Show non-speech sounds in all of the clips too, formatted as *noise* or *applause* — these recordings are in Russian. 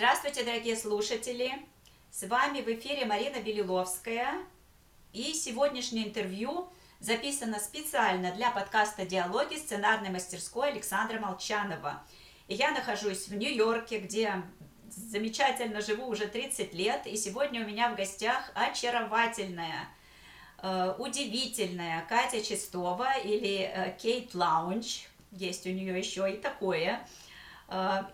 Здравствуйте, дорогие слушатели! С вами в эфире Марина Белиловская. И сегодняшнее интервью записано специально для подкаста «Диалоги» сценарной мастерской Александра Молчанова. И я нахожусь в Нью-Йорке, где замечательно живу уже 30 лет. И сегодня у меня в гостях очаровательная, э, удивительная Катя Чистова или э, Кейт Лаунч. Есть у нее еще и такое –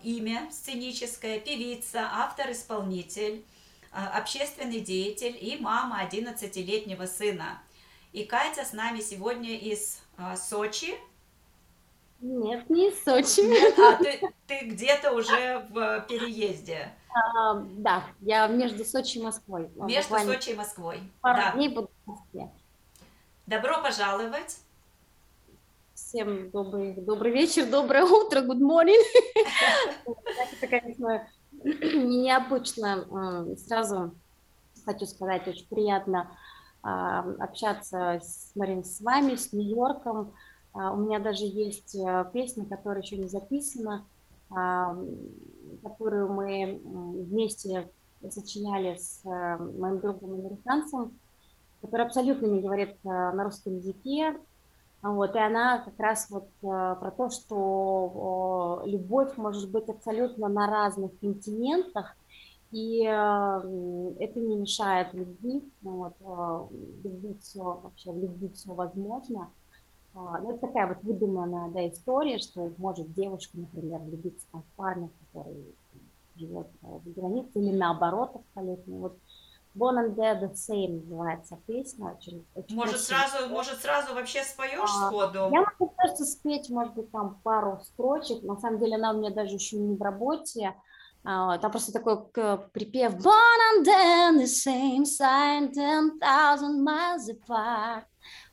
имя сценическое, певица, автор-исполнитель, э, общественный деятель и мама 11-летнего сына. И Катя с нами сегодня из э, Сочи. Нет, не из Сочи. Нет, а ты, *laughs* ты где-то уже в переезде. А, да, я между Сочи и Москвой. Между Буквально Сочи и Москвой. Пару да. дней буду в Москве. Добро пожаловать. Всем добрый, добрый вечер, доброе утро, good morning. Это, конечно, необычно. Сразу хочу сказать, очень приятно а, общаться с, Марин, с вами, с Нью-Йорком. А, у меня даже есть э, песня, которая еще не записана, а, которую мы вместе сочиняли с э, моим другом американцем, который абсолютно не говорит э, на русском языке, вот, и она как раз вот э, про то, что любовь может быть абсолютно на разных континентах, и э, это не мешает любви, ну вот, э, любви все, вообще в любви все возможно. Э, ну, это такая вот выдуманная да, история, что может девушка, например, влюбиться в парня, который живет э, за границей, или наоборот абсолютно. Вот Born and Dead the Same называется песня. Очень, очень может, сразу, может, сразу вообще споешь а, сходу? Я могу просто спеть, может быть, там пару строчек. На самом деле она у меня даже еще не в работе. А, там просто такой припев Born and dead the same sign, ten thousand miles apart.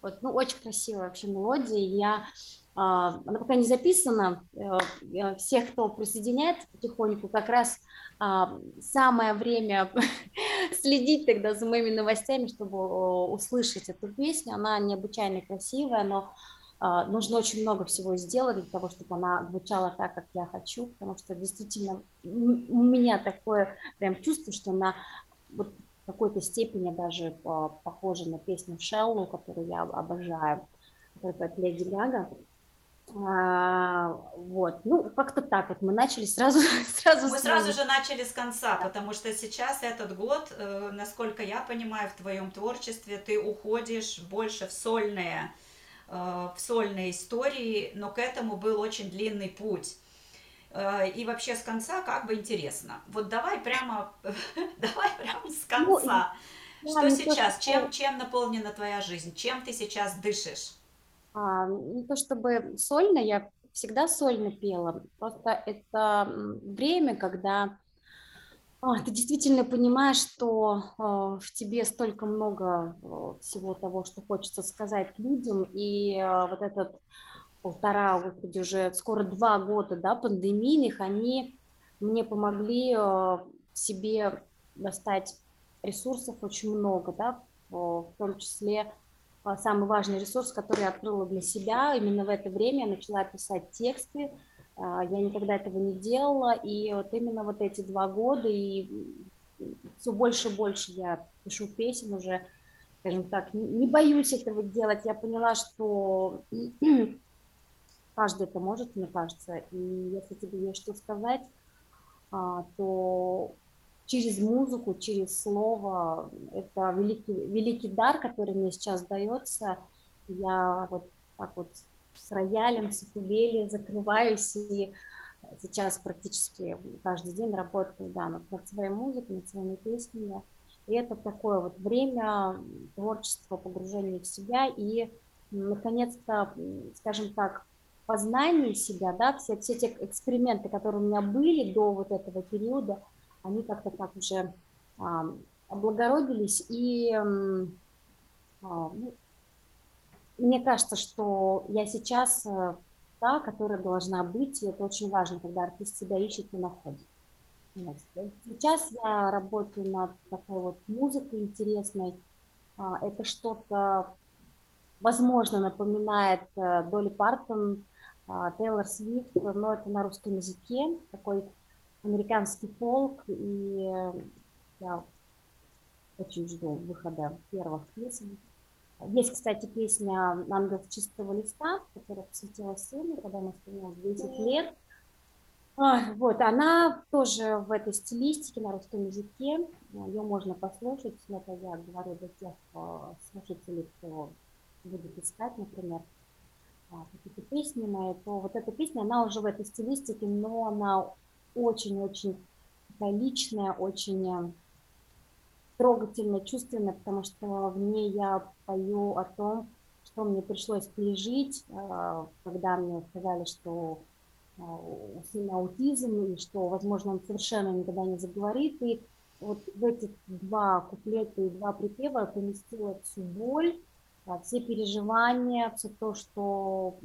Вот, ну, очень красивая вообще мелодия. Я она пока не записана. Э, всех, кто присоединяется потихоньку, как раз а, самое время *laughs* следить тогда за моими новостями, чтобы услышать эту песню. Она необычайно красивая, но а, нужно очень много всего сделать для того, чтобы она звучала так, как я хочу, потому что действительно у меня такое прям чувство, что она вот в какой-то степени даже а, похожа на песню Шеллу, которую я обожаю, которая поет Леди Гага. А, вот, ну, как-то так вот мы начали сразу, *laughs* сразу. Мы сразу же начали с конца, потому что сейчас этот год, э, насколько я понимаю, в твоем творчестве ты уходишь больше в сольные, э, в сольные истории, но к этому был очень длинный путь. Э, и вообще с конца как бы интересно. Вот давай прямо, *laughs* давай прямо с конца. Ну, что сейчас? Чем, чем наполнена твоя жизнь? Чем ты сейчас дышишь? А, не то чтобы сольно, я всегда сольно пела, просто это время, когда а, ты действительно понимаешь, что а, в тебе столько много всего того, что хочется сказать людям, и вот этот полтора, господи, уже скоро два года, да, пандемийных, они мне помогли себе достать ресурсов очень много, да, в том числе самый важный ресурс, который я открыла для себя. Именно в это время я начала писать тексты. А, я никогда этого не делала, и вот именно вот эти два года, и все больше и больше я пишу песен уже, скажем так, не боюсь этого делать. Я поняла, что *clears throat* каждый это может, мне кажется, и если тебе есть что сказать, а, то через музыку, через слово. Это великий, великий дар, который мне сейчас дается. Я вот так вот с роялем, с укулеле закрываюсь и сейчас практически каждый день работаю да, над, над своей музыкой, над своими песнями. И это такое вот время творчества, погружения в себя и, наконец-то, скажем так, познание себя, да, все, все те эксперименты, которые у меня были до вот этого периода – они как-то так уже а, облагородились, и а, ну, мне кажется, что я сейчас э, та, которая должна быть, и это очень важно, когда артист себя ищет и находит. Сейчас я работаю над такой вот музыкой интересной. А, это что-то, возможно, напоминает Долли Партон, Тейлор Свифт, но это на русском языке, такой американский фолк, и я очень жду выхода первых песен. Есть, кстати, песня «Ангел с чистого листа», которая посвятила сыну, когда ему исполнилось 10 лет. А, вот, она тоже в этой стилистике на русском языке. Ее можно послушать. Это я говорю для тех слушателей, кто будет искать, например, а, какие-то песни мои, то вот эта песня, она уже в этой стилистике, но она очень-очень личная, очень трогательно, чувственно, потому что в ней я пою о том, что мне пришлось пережить, а, когда мне сказали, что а, у сына аутизм, и что, возможно, он совершенно никогда не заговорит. И вот в эти два куплета и два припева поместила всю боль, все переживания, все то, что,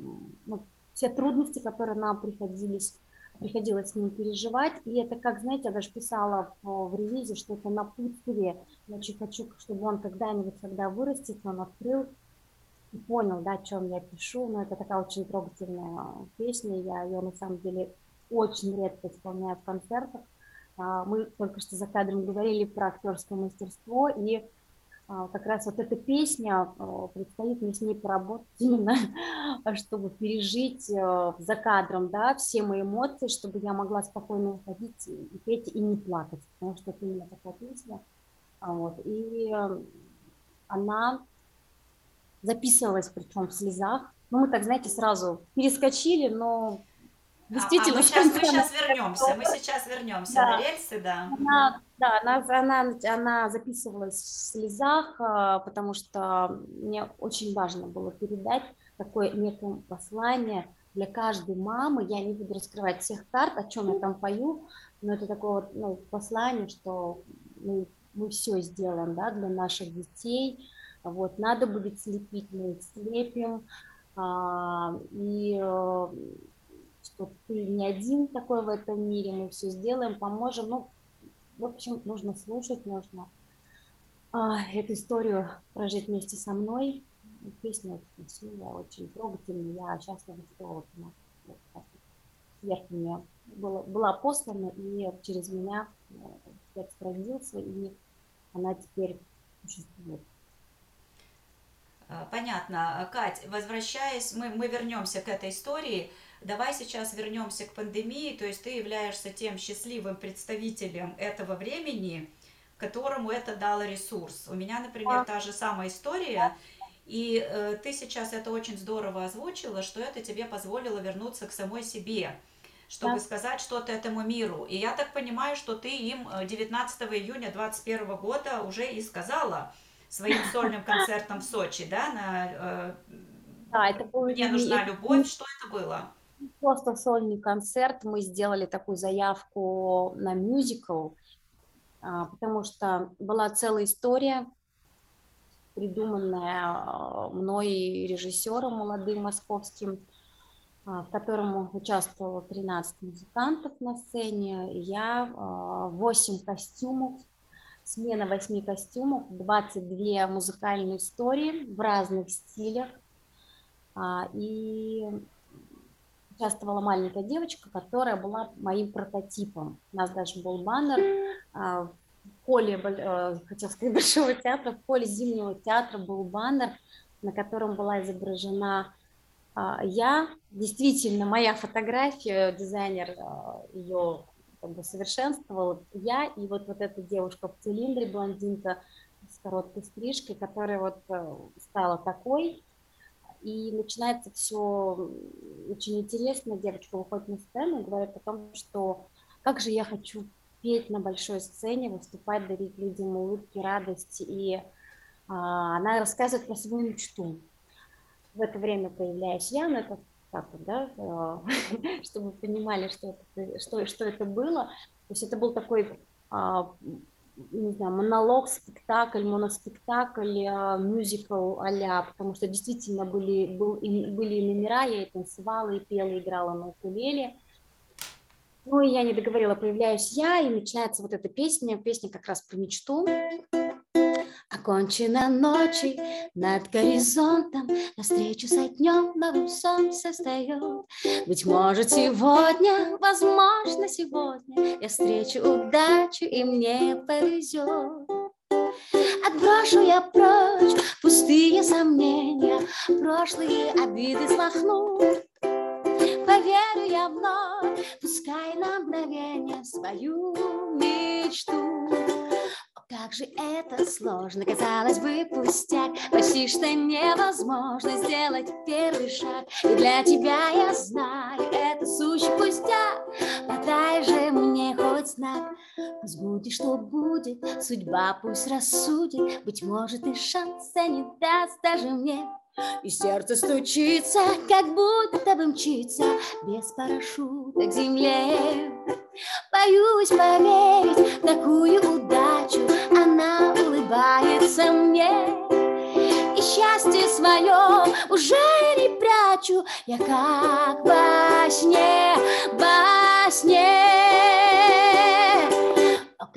ну, все трудности, которые нам приходились приходилось с ним переживать. И это, как, знаете, я даже писала в, в релизе, что это напутствие. Я очень хочу, чтобы он когда-нибудь, когда вырастет, он открыл и понял, да, о чем я пишу. Но это такая очень трогательная песня. Я ее, на самом деле, очень редко исполняю в концертах. А, мы только что за кадром говорили про актерское мастерство, и как раз вот эта песня, а, предстоит мне с ней поработать *laughs* именно, чтобы пережить за кадром, да, все мои эмоции, чтобы я могла спокойно уходить и петь и не плакать, потому что это именно такая песня. А, вот. И она записывалась причем в слезах. Ну, мы так, знаете, сразу перескочили, но Действительно, а, а мы, сейчас, *laughs* мы сейчас вернемся, мы сейчас вернемся да. на рельсы, да. Она, да, она, она, она записывалась в слезах, а, потому что мне очень важно было передать такое некое послание для каждой мамы. Я не буду раскрывать всех карт, о чем я там пою, но это такое вот, ну, послание, что мы, мы все сделаем да, для наших детей. Вот, надо будет слепить, мы слепим. А, и э, что ты не один такой в этом мире, мы все сделаем, поможем. Ну, в общем, нужно слушать, нужно а, эту историю прожить вместе со мной. Песня очень красивая, очень трогательная. Я счастлива, что вот она сверху мне была, была послана, и через меня э, текст родился, и она теперь существует. А, понятно. Кать, возвращаясь, мы, мы вернемся к этой истории. Давай сейчас вернемся к пандемии, то есть ты являешься тем счастливым представителем этого времени, которому это дало ресурс. У меня, например, та же самая история, и э, ты сейчас это очень здорово озвучила, что это тебе позволило вернуться к самой себе, чтобы да. сказать что-то этому миру. И я так понимаю, что ты им 19 э, июня 2021 года уже и сказала своим сольным концертом в Сочи, да, на э, да, это было «Мне нужна любовь». Что это было? Просто сольный концерт. Мы сделали такую заявку на мюзикл, а, потому что была целая история, придуманная а, мной режиссером молодым московским, а, в котором участвовало 13 музыкантов на сцене. Я 8 костюмов, смена 8 костюмов, 22 музыкальные истории в разных стилях. И участвовала маленькая девочка, которая была моим прототипом. У нас даже был баннер а, в поле, э, хотел сказать, *laughs* Большого театра, в поле Зимнего театра был баннер, на котором была изображена а, я, действительно, моя фотография, дизайнер а, ее как бы совершенствовал, я и вот, вот эта девушка в цилиндре, блондинка с короткой стрижкой, которая вот э, стала такой, и начинается все очень интересно. Девочка выходит на сцену и говорит о том, что как же я хочу петь на большой сцене, выступать, дарить людям улыбки, радость. И а, она рассказывает про свою мечту. В это время появляюсь я, но это так вот, да, э, *laughs* чтобы понимали, что это, что, что это было. То есть это был такой а, не знаю, монолог, спектакль, моноспектакль, а, мюзикл а потому что действительно были, был, были номера, я и танцевала, и пела, и играла на укулеле. Ну, и я не договорила, появляюсь я, и начинается вот эта песня, песня как раз про мечту. Окончена ночи над горизонтом, Навстречу со днем новым солнце встает. Быть может, сегодня, возможно, сегодня Я встречу удачу, и мне повезет. Отброшу я прочь пустые сомнения, Прошлые обиды смахну. Поверю я вновь, пускай на мгновение Свою мечту как же это сложно, казалось бы, пустяк. Почти что невозможно сделать первый шаг. И для тебя я знаю, это сущий пустяк. Подай же мне хоть знак. Пусть будет, что будет, судьба пусть рассудит. Быть может, и шанса не даст даже мне. И сердце стучится, как будто бы мчится. Без парашюта к земле. Боюсь поверить в такую удачу Она улыбается мне. И счастье свое уже не прячу. Я как во сне, во сне.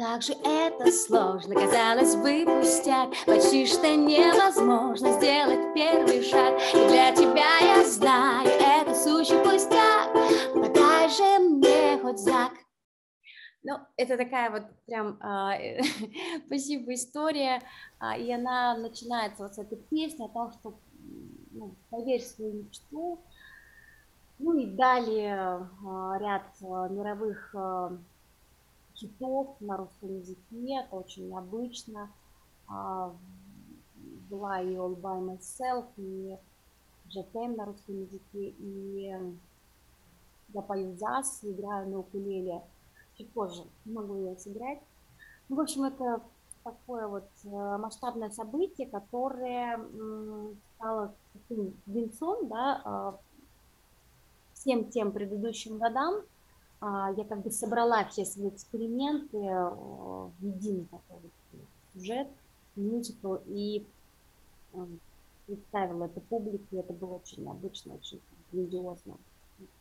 Как же это сложно, казалось бы, пустяк. Почти что невозможно сделать первый шаг. И для тебя я знаю, это сущий пустяк. Подай же мне хоть знак ну, это такая вот прям а, *laughs* спасибо история, а, и она начинается вот с этой песни о том, что ну, поверь в свою мечту, ну и далее а, ряд мировых хитов на русском языке, это очень необычно. Была и All By Myself, и Жетем на русском языке, и я пою джаз, играю на укулеле. Чуть позже могу ее сыграть. Ну, в общем, это такое вот э, масштабное событие, которое стало таким венцом, да, а, всем тем предыдущим годам, а, я как бы собрала все свои эксперименты э, в единый такой сюжет, мюзикл, и э, представила это публике, это было очень необычно, очень грандиозно.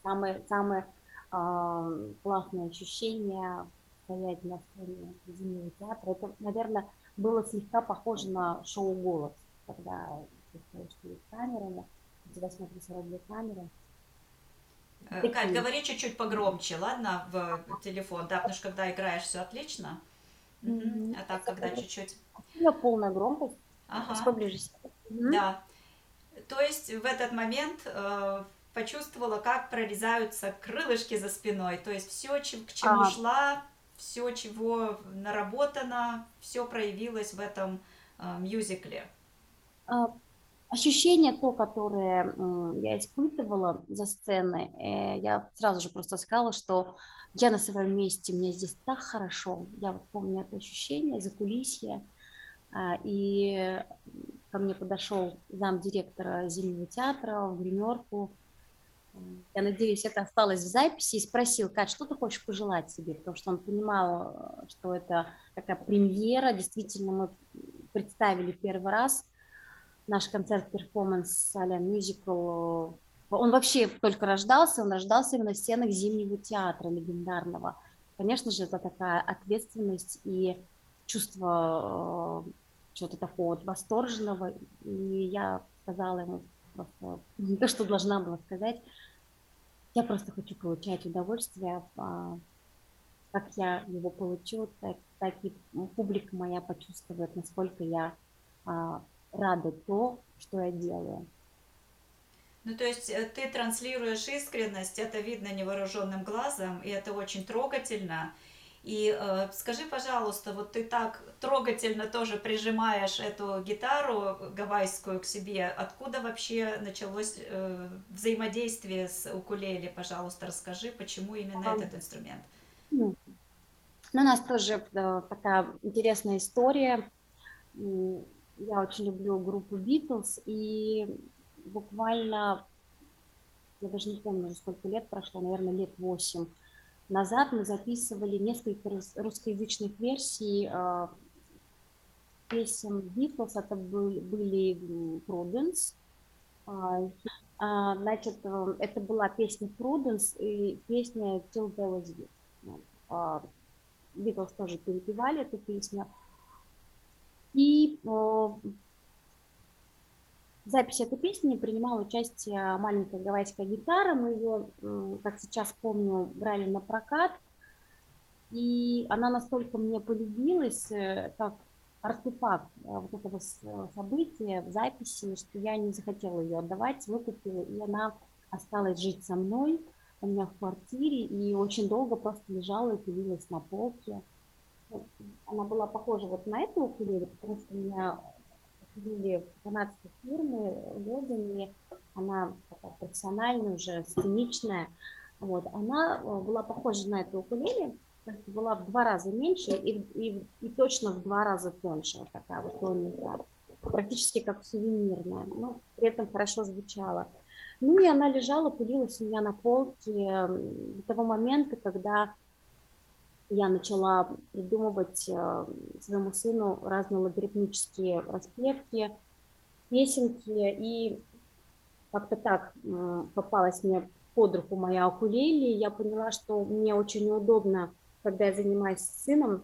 Самое, самое классное ощущение стоять на сцене зимнего театра, это, наверное, было слегка похоже на шоу «Голос», когда ты стоишь перед камерами, у тебя смотрится радиокамера, Э, Кать, говори чуть-чуть погромче, ладно, в телефон, да, потому что когда играешь, все отлично. Mm-hmm. А так, когда чуть-чуть... У полная громкость. Ага. Поближе. Mm-hmm. Да. То есть в этот момент э, почувствовала, как прорезаются крылышки за спиной. То есть все, к чему ага. шла, все, чего наработано, все проявилось в этом э, мюзикле. А, ощущение то, которое я испытывала за сценой, э, я сразу же просто сказала, что я на своем месте, мне здесь так хорошо. Я вот помню это ощущение, за кулисье. А, и ко мне подошел зам директора Зимнего театра в гримерку. Я надеюсь, это осталось в записи, и спросил, Кать, что ты хочешь пожелать себе? Потому что он понимал, что это такая премьера, действительно мы представили первый раз – наш концерт-перформанс а мюзикл, он вообще только рождался, он рождался именно в стенах Зимнего театра легендарного. Конечно же, это такая ответственность и чувство э, чего-то такого восторженного. И я сказала ему просто то, что должна была сказать. Я просто хочу получать удовольствие, а, как я его получу, так, так и публика моя почувствует, насколько я а, рада то, что я делаю. Ну, то есть э, ты транслируешь искренность, это видно невооруженным глазом, и это очень трогательно. И э, скажи, пожалуйста, вот ты так трогательно тоже прижимаешь эту гитару гавайскую к себе. Откуда вообще началось э, взаимодействие с укулеле? Пожалуйста, расскажи, почему именно а, этот инструмент? Ну, у нас тоже э, такая интересная история я очень люблю группу Битлз, и буквально, я даже не помню, сколько лет прошло, наверное, лет восемь назад мы записывали несколько русскоязычных версий э, песен Битлз, это был, были Prudence, э, э, значит, э, это была песня Prudence и песня Till There Was Битлз тоже перепевали эту песню, И э, в записи этой песни принимала участие маленькая гавайская гитара. Мы ее, как сейчас помню, брали на прокат. И она настолько мне полюбилась, э, как артефакт э, вот этого события в записи, что я не захотела ее отдавать, выкупила, и она осталась жить со мной у меня в квартире, и очень долго просто лежала и появилась на полке. Она была похожа вот на эту укулеле, потому что у меня укулеле канадской фирмы Лозани, она такая профессиональная уже, сценичная. Вот, она э, была похожа на эту укулеле, была в два раза меньше и, и, и точно в два раза тоньше, вот такая вот тоненькая, практически как сувенирная, но при этом хорошо звучала. Ну и она лежала, пылилась у меня на полке до того момента, когда я начала придумывать э, своему сыну разные логарифмические распевки, песенки, и как-то так попалась мне под руку моя укулеле, я поняла, что мне очень неудобно, когда я занимаюсь с сыном,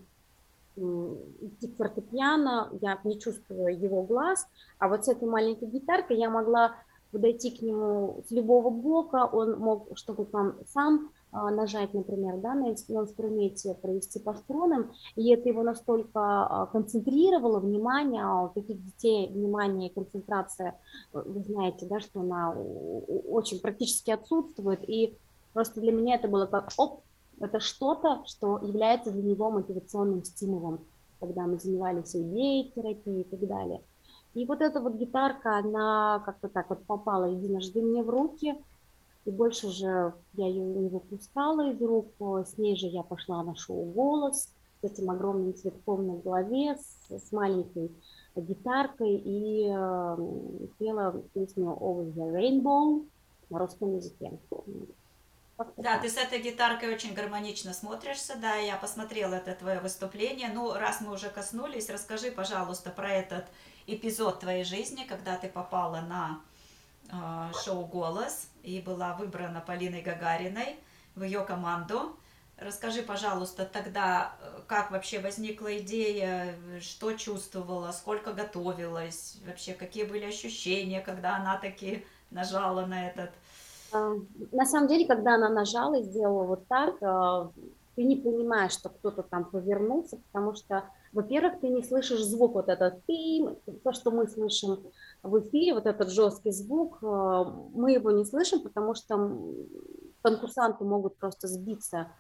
идти к фортепиано, я не чувствую его глаз, а вот с этой маленькой гитаркой я могла подойти к нему с любого бока, он мог что-то там сам нажать, например, да, на инструменте, провести по струнам, и это его настолько а, концентрировало внимание, а у таких детей внимание и концентрация, э, вы знаете, да, что она очень практически отсутствует, и просто для меня это было как, оп, это что-то, что является для него мотивационным стимулом, когда мы занимались идеей терапии и так далее. И вот эта вот гитарка, она как-то так вот попала единожды мне в руки, и больше же я ее не выпускала из рук. С ней же я пошла на шоу «Голос» с этим огромным цветком на голове, с, с маленькой гитаркой и э, пела песню «Over the Rainbow» на русском языке. Да, ты с этой гитаркой очень гармонично смотришься, да, я посмотрела это твое выступление. Ну, раз мы уже коснулись, расскажи, пожалуйста, про этот эпизод твоей жизни, когда ты попала на шоу «Голос» и была выбрана Полиной Гагариной в ее команду. Расскажи, пожалуйста, тогда, э, как вообще возникла идея, что чувствовала, сколько готовилась, вообще какие были ощущения, когда она таки нажала на этот... А, на самом деле, когда она нажала и сделала вот так, а, ты не понимаешь, что кто-то там повернулся, потому что, во-первых, ты не слышишь звук вот этот «пим», то, что мы слышим в эфире, вот этот жесткий звук, э, мы его не слышим, потому что конкурсанты могут просто сбиться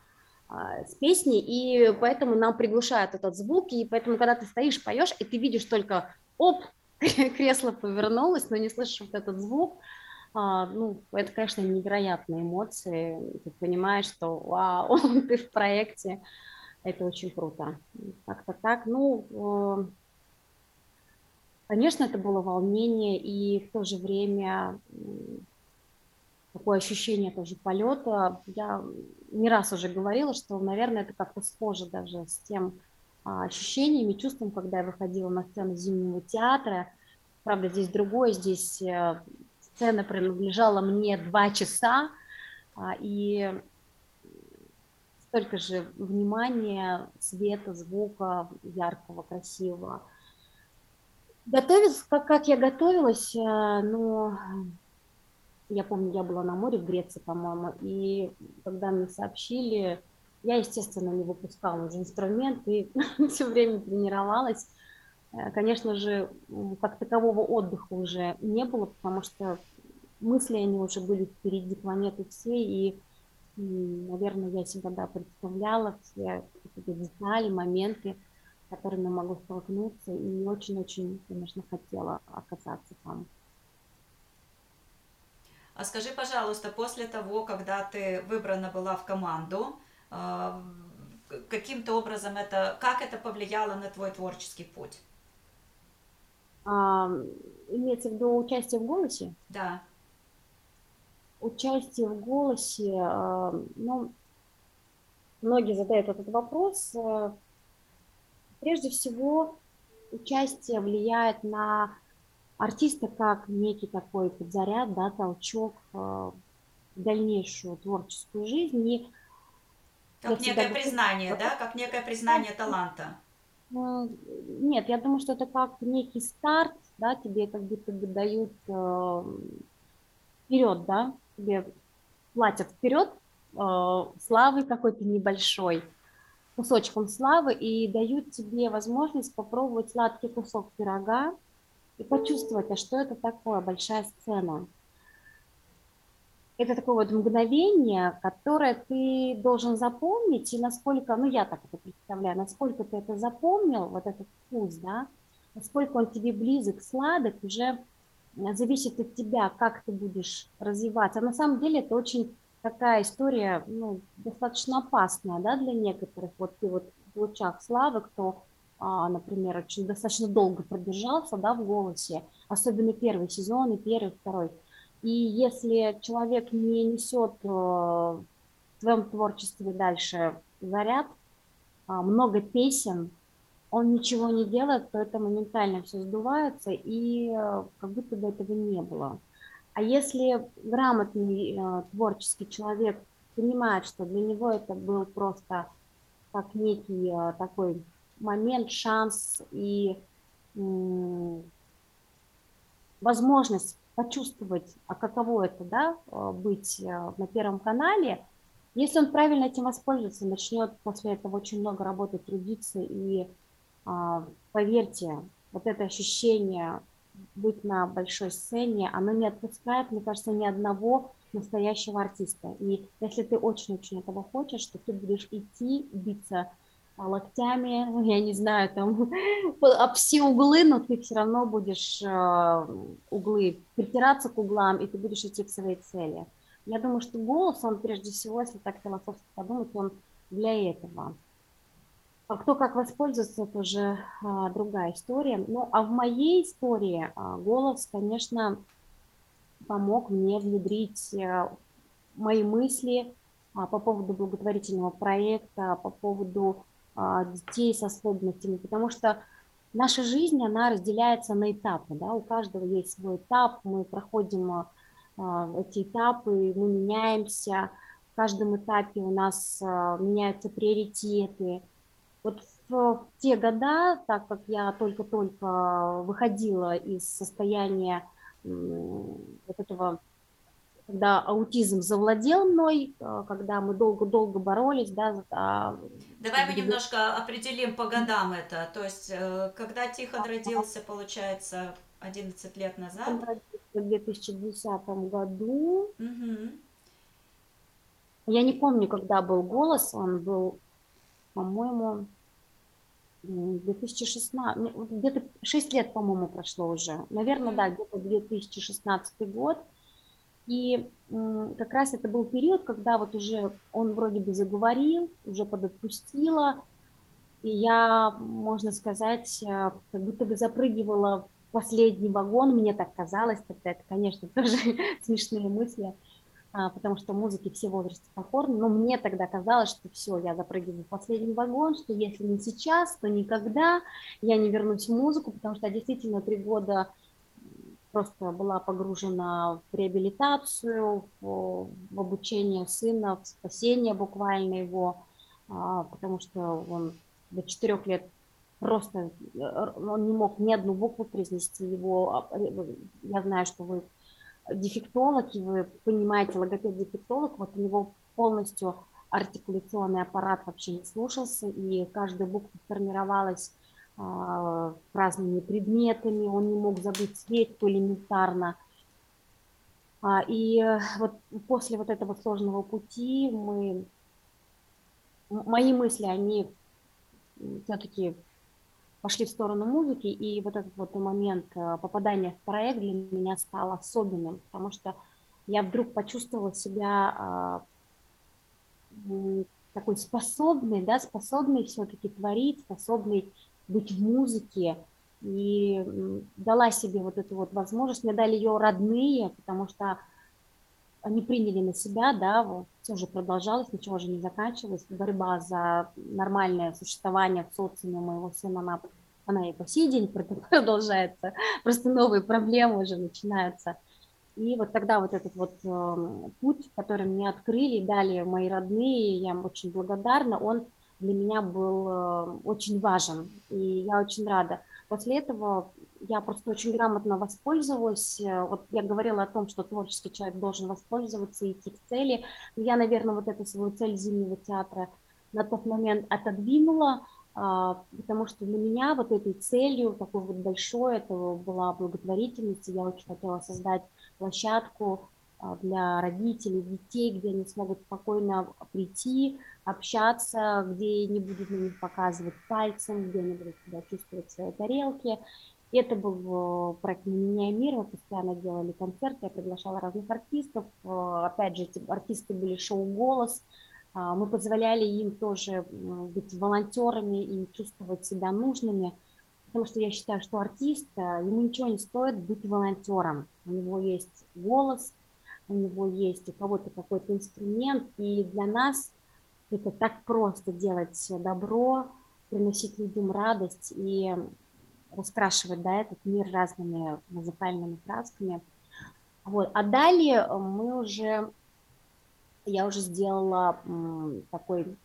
а, с песни, и поэтому нам приглушают этот звук, и поэтому, когда ты стоишь, поешь, и ты видишь только «оп», *laughs* кресло повернулось, но не слышишь вот этот звук, а, ну, это, конечно, невероятные эмоции. Ты понимаешь, что вау, *laughs* ты в проекте. Это очень круто. Как-то так. Ну, э, конечно, это было волнение, и в то же время такое ощущение тоже полета. Я не раз уже говорила, что, наверное, это как-то схоже даже с тем а, ощущениями, чувством, когда я выходила на сцену Зимнего театра. Правда, здесь другое, здесь э, сцена принадлежала мне два часа, а, и столько же внимания, света, звука, яркого, красивого. Готовиться, как, как я готовилась, э, ну, я помню, я была на море в Греции, по-моему, и когда мне сообщили, я, естественно, не выпускала уже инструмент и *laughs* все время тренировалась. Э, конечно же, как такового отдыха уже не было, потому что мысли, они уже были впереди планеты всей, и, наверное, я себя да, представляла все эти детали, моменты, с которыми могу столкнуться, и очень-очень, конечно, хотела оказаться там. А скажи, пожалуйста, после того, когда ты выбрана была в команду, э, каким-то образом это, как это повлияло на твой творческий путь? А, имеется в виду участие в голосе? Да. Участие в голосе, а, ну, многие задают этот вопрос. Э, прежде всего, участие влияет на артиста как некий такой подзаряд, да, толчок э, в дальнейшую творческую жизнь. И как некое признание, да, как некое признание таланта. Нет, я думаю, что это как некий старт, да, тебе как будто бы дают вперед, да, тебе платят вперед э, славы какой-то небольшой, кусочком славы, и дают тебе возможность попробовать сладкий кусок пирога и почувствовать, а что это такое, большая сцена. Это такое вот мгновение, которое ты должен запомнить, и насколько, ну я так это представляю, насколько ты это запомнил, вот этот вкус, да, насколько он тебе близок, сладок, уже зависит от тебя, как ты будешь развиваться. На самом деле это очень такая история, ну, достаточно опасная, да, для некоторых. Вот ты вот в лучах славы, кто, а, например, очень достаточно долго продержался, да, в голосе, особенно первый сезон и первый, второй – и если человек не несет э, в своем творчестве дальше заряд, а, много песен, он ничего не делает, то это моментально все сдувается, и э, как будто бы этого не было. А если грамотный э, творческий человек понимает, что для него это был просто как некий такой момент, шанс и возможность почувствовать, а каково это, да, э, быть э, на Первом канале, если он правильно этим воспользуется, начнет после этого очень много работать, трудиться, и поверьте, вот это ощущение быть на большой сцене, оно не отпускает, мне кажется, ни одного настоящего артиста. И если ты очень-очень этого хочешь, то ты будешь идти, биться локтями, *laughs* я не знаю, там, *laughs* об все углы, но ты все равно будешь э, углы притираться к углам, и ты будешь идти к своей цели. Я думаю, что голос, он прежде всего, если так философски подумать, он для этого. А кто как воспользуется, это уже а, другая история. Ну, а в моей истории а, голос, конечно, помог мне внедрить а, мои мысли а, по поводу благотворительного проекта, по поводу а, детей с особенностями, потому что наша жизнь, она разделяется на этапы, да, у каждого есть свой этап, мы проходим а, эти этапы, мы меняемся, в каждом этапе у нас а, меняются приоритеты. Вот в те года, так как я только-только выходила из состояния вот этого когда аутизм завладел мной, э, когда мы долго-долго боролись, да. А, Давай мы немножко определим по годам это. То есть, э, когда Тихон родился, получается, 11 лет назад? В 2010 году. Угу. Я не помню, когда был голос, он был, по-моему, 2016, где-то 6 лет, по-моему, прошло уже. Наверное, да, где-то 2016 год. И как раз это был период, когда вот уже он вроде бы заговорил, уже подотпустила, и я, можно сказать, э, как будто бы запрыгивала в последний вагон, мне так казалось, тогда. Это, конечно, *laughs* тоже смешные мысли, потому что музыки все возрасты покорны, но мне тогда казалось, что все, я запрыгиваю в последний вагон, что если не сейчас, то никогда я не вернусь в музыку, потому что действительно три года просто была погружена в реабилитацию, в, в обучение сына, в спасение буквально его, а, потому что он до четырех лет просто э, он не мог ни одну букву произнести его. А, э, я знаю, что вы дефектолог, и вы понимаете, логопед-дефектолог, вот у него полностью артикуляционный аппарат вообще не слушался, и каждая буква формировалась а, разными предметами, он не мог забыть свечку элементарно. А, и э, вот после вот этого сложного пути мы, мои мысли, они все-таки пошли в сторону музыки, и вот этот вот момент э, попадания в проект для меня стал особенным, потому что я вдруг почувствовала себя а, такой способной, да, способной все-таки творить, способной быть в музыке, и дала себе вот эту вот возможность. Мне дали ее родные, потому что они приняли на себя, да, вот, все же продолжалось, ничего же не заканчивалось. Борьба за нормальное существование в социуме моего сына, она, она и по сей день *laughs* продолжается. Просто новые проблемы уже начинаются. И вот тогда вот этот вот э, путь, который мне открыли, дали мои родные, я им очень благодарна, он для меня был э, очень важен, и я очень рада. После этого я просто очень грамотно воспользовалась. Э, вот я говорила о том, что творческий человек должен воспользоваться и идти к цели. Я, наверное, вот эту свою цель Зимнего театра на тот момент отодвинула, а, потому что для меня вот этой целью, такой вот большой, это была благотворительность. Я очень хотела создать площадку а, для родителей, детей, где они смогут спокойно прийти, общаться, где не будут на них показывать пальцем, где они будут себя чувствовать в своей тарелке. Это был э, проект «Не меняя мир», мы постоянно делали концерты, я приглашала разных артистов. Э, опять же, эти артисты были шоу «Голос», а, мы позволяли им тоже быть волонтерами и чувствовать себя нужными, потому что я считаю, что артист, э, ему ничего не стоит быть волонтером. У него есть голос, у него есть у кого-то какой-то инструмент, и для нас это так просто делать добро, приносить людям радость и раскрашивать да, этот мир разными музыкальными красками. Вот. А далее мы уже, я уже сделала такой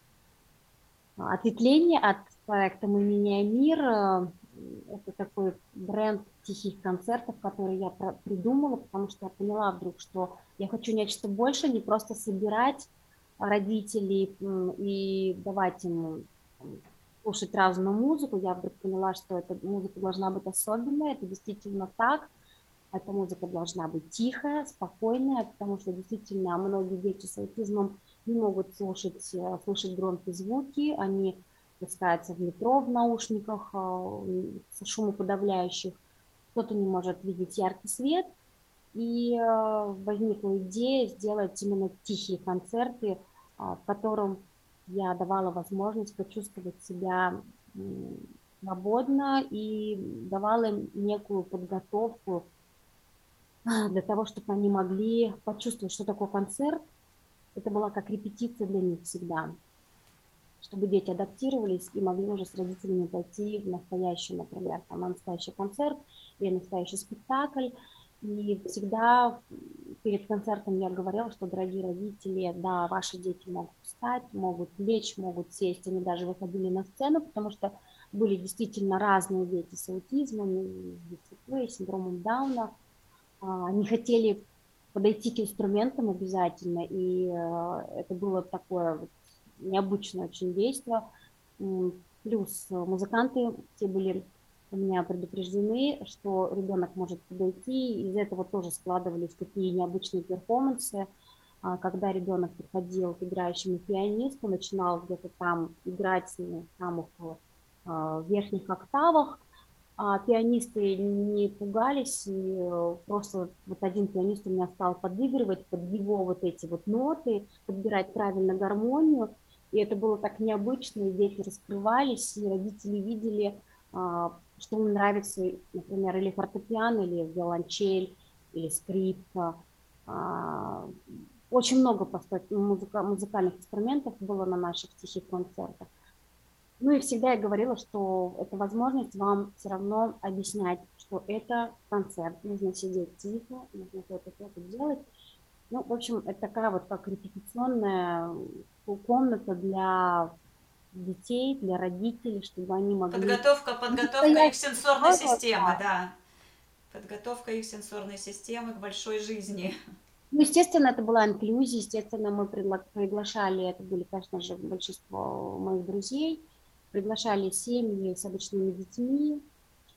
ответвление от проекта «Мы меняем мир». Это такой бренд тихих концертов, который я придумала, потому что я поняла вдруг, что я хочу нечто больше, не просто собирать родителей и давать им слушать разную музыку. Я вдруг поняла, что эта музыка должна быть особенная, это действительно так. Эта музыка должна быть тихая, спокойная, потому что действительно многие дети с аутизмом не могут слушать, э, слушать громкие звуки, они пускаются в метро в наушниках э, со шумоподавляющих, кто-то не может видеть яркий свет, и э, возникла идея сделать именно тихие концерты, в котором я давала возможность почувствовать себя свободно и давала им некую подготовку а, для того, чтобы они могли почувствовать, что такое концерт. Это была как репетиция для них всегда, чтобы дети адаптировались и могли уже с родителями пойти в настоящий, например, там, настоящий концерт или настоящий спектакль. И всегда перед концертом я говорила, что, дорогие родители, да, ваши дети могут встать, могут лечь, могут сесть. Они даже выходили на сцену, потому что были действительно разные дети с аутизмом, с синдромом Дауна. А, они хотели подойти к инструментам обязательно, и э, это было такое вот необычное очень действие. Плюс музыканты те были у меня предупреждены, что ребенок может подойти. Из этого тоже складывались такие необычные перформансы, а, когда ребенок приходил к играющему пианисту, начинал где-то там играть на самых верхних октавах, а пианисты не пугались, и э, просто вот один пианист у меня стал подыгрывать под его вот эти вот ноты, подбирать правильно гармонию, и это было так необычно, и дети раскрывались, и родители видели, а, что им нравится, например, или фортепиано, или виолончель, или скрипка. А, очень много музыка, музыкальных инструментов было на наших тихих концертах. Ну и всегда я говорила, что это возможность вам все равно объяснять, что это концерт, нужно сидеть тихо, нужно что-то что делать. Ну, в общем, это такая вот как репетиционная комната для детей, для родителей, чтобы они могли... Подготовка, подготовка их сенсорной системы, да. Подготовка их сенсорной системы к большой жизни. Ну, естественно, это была инклюзия, естественно, мы приглашали, это были, конечно же, большинство моих друзей, приглашали семьи с обычными детьми,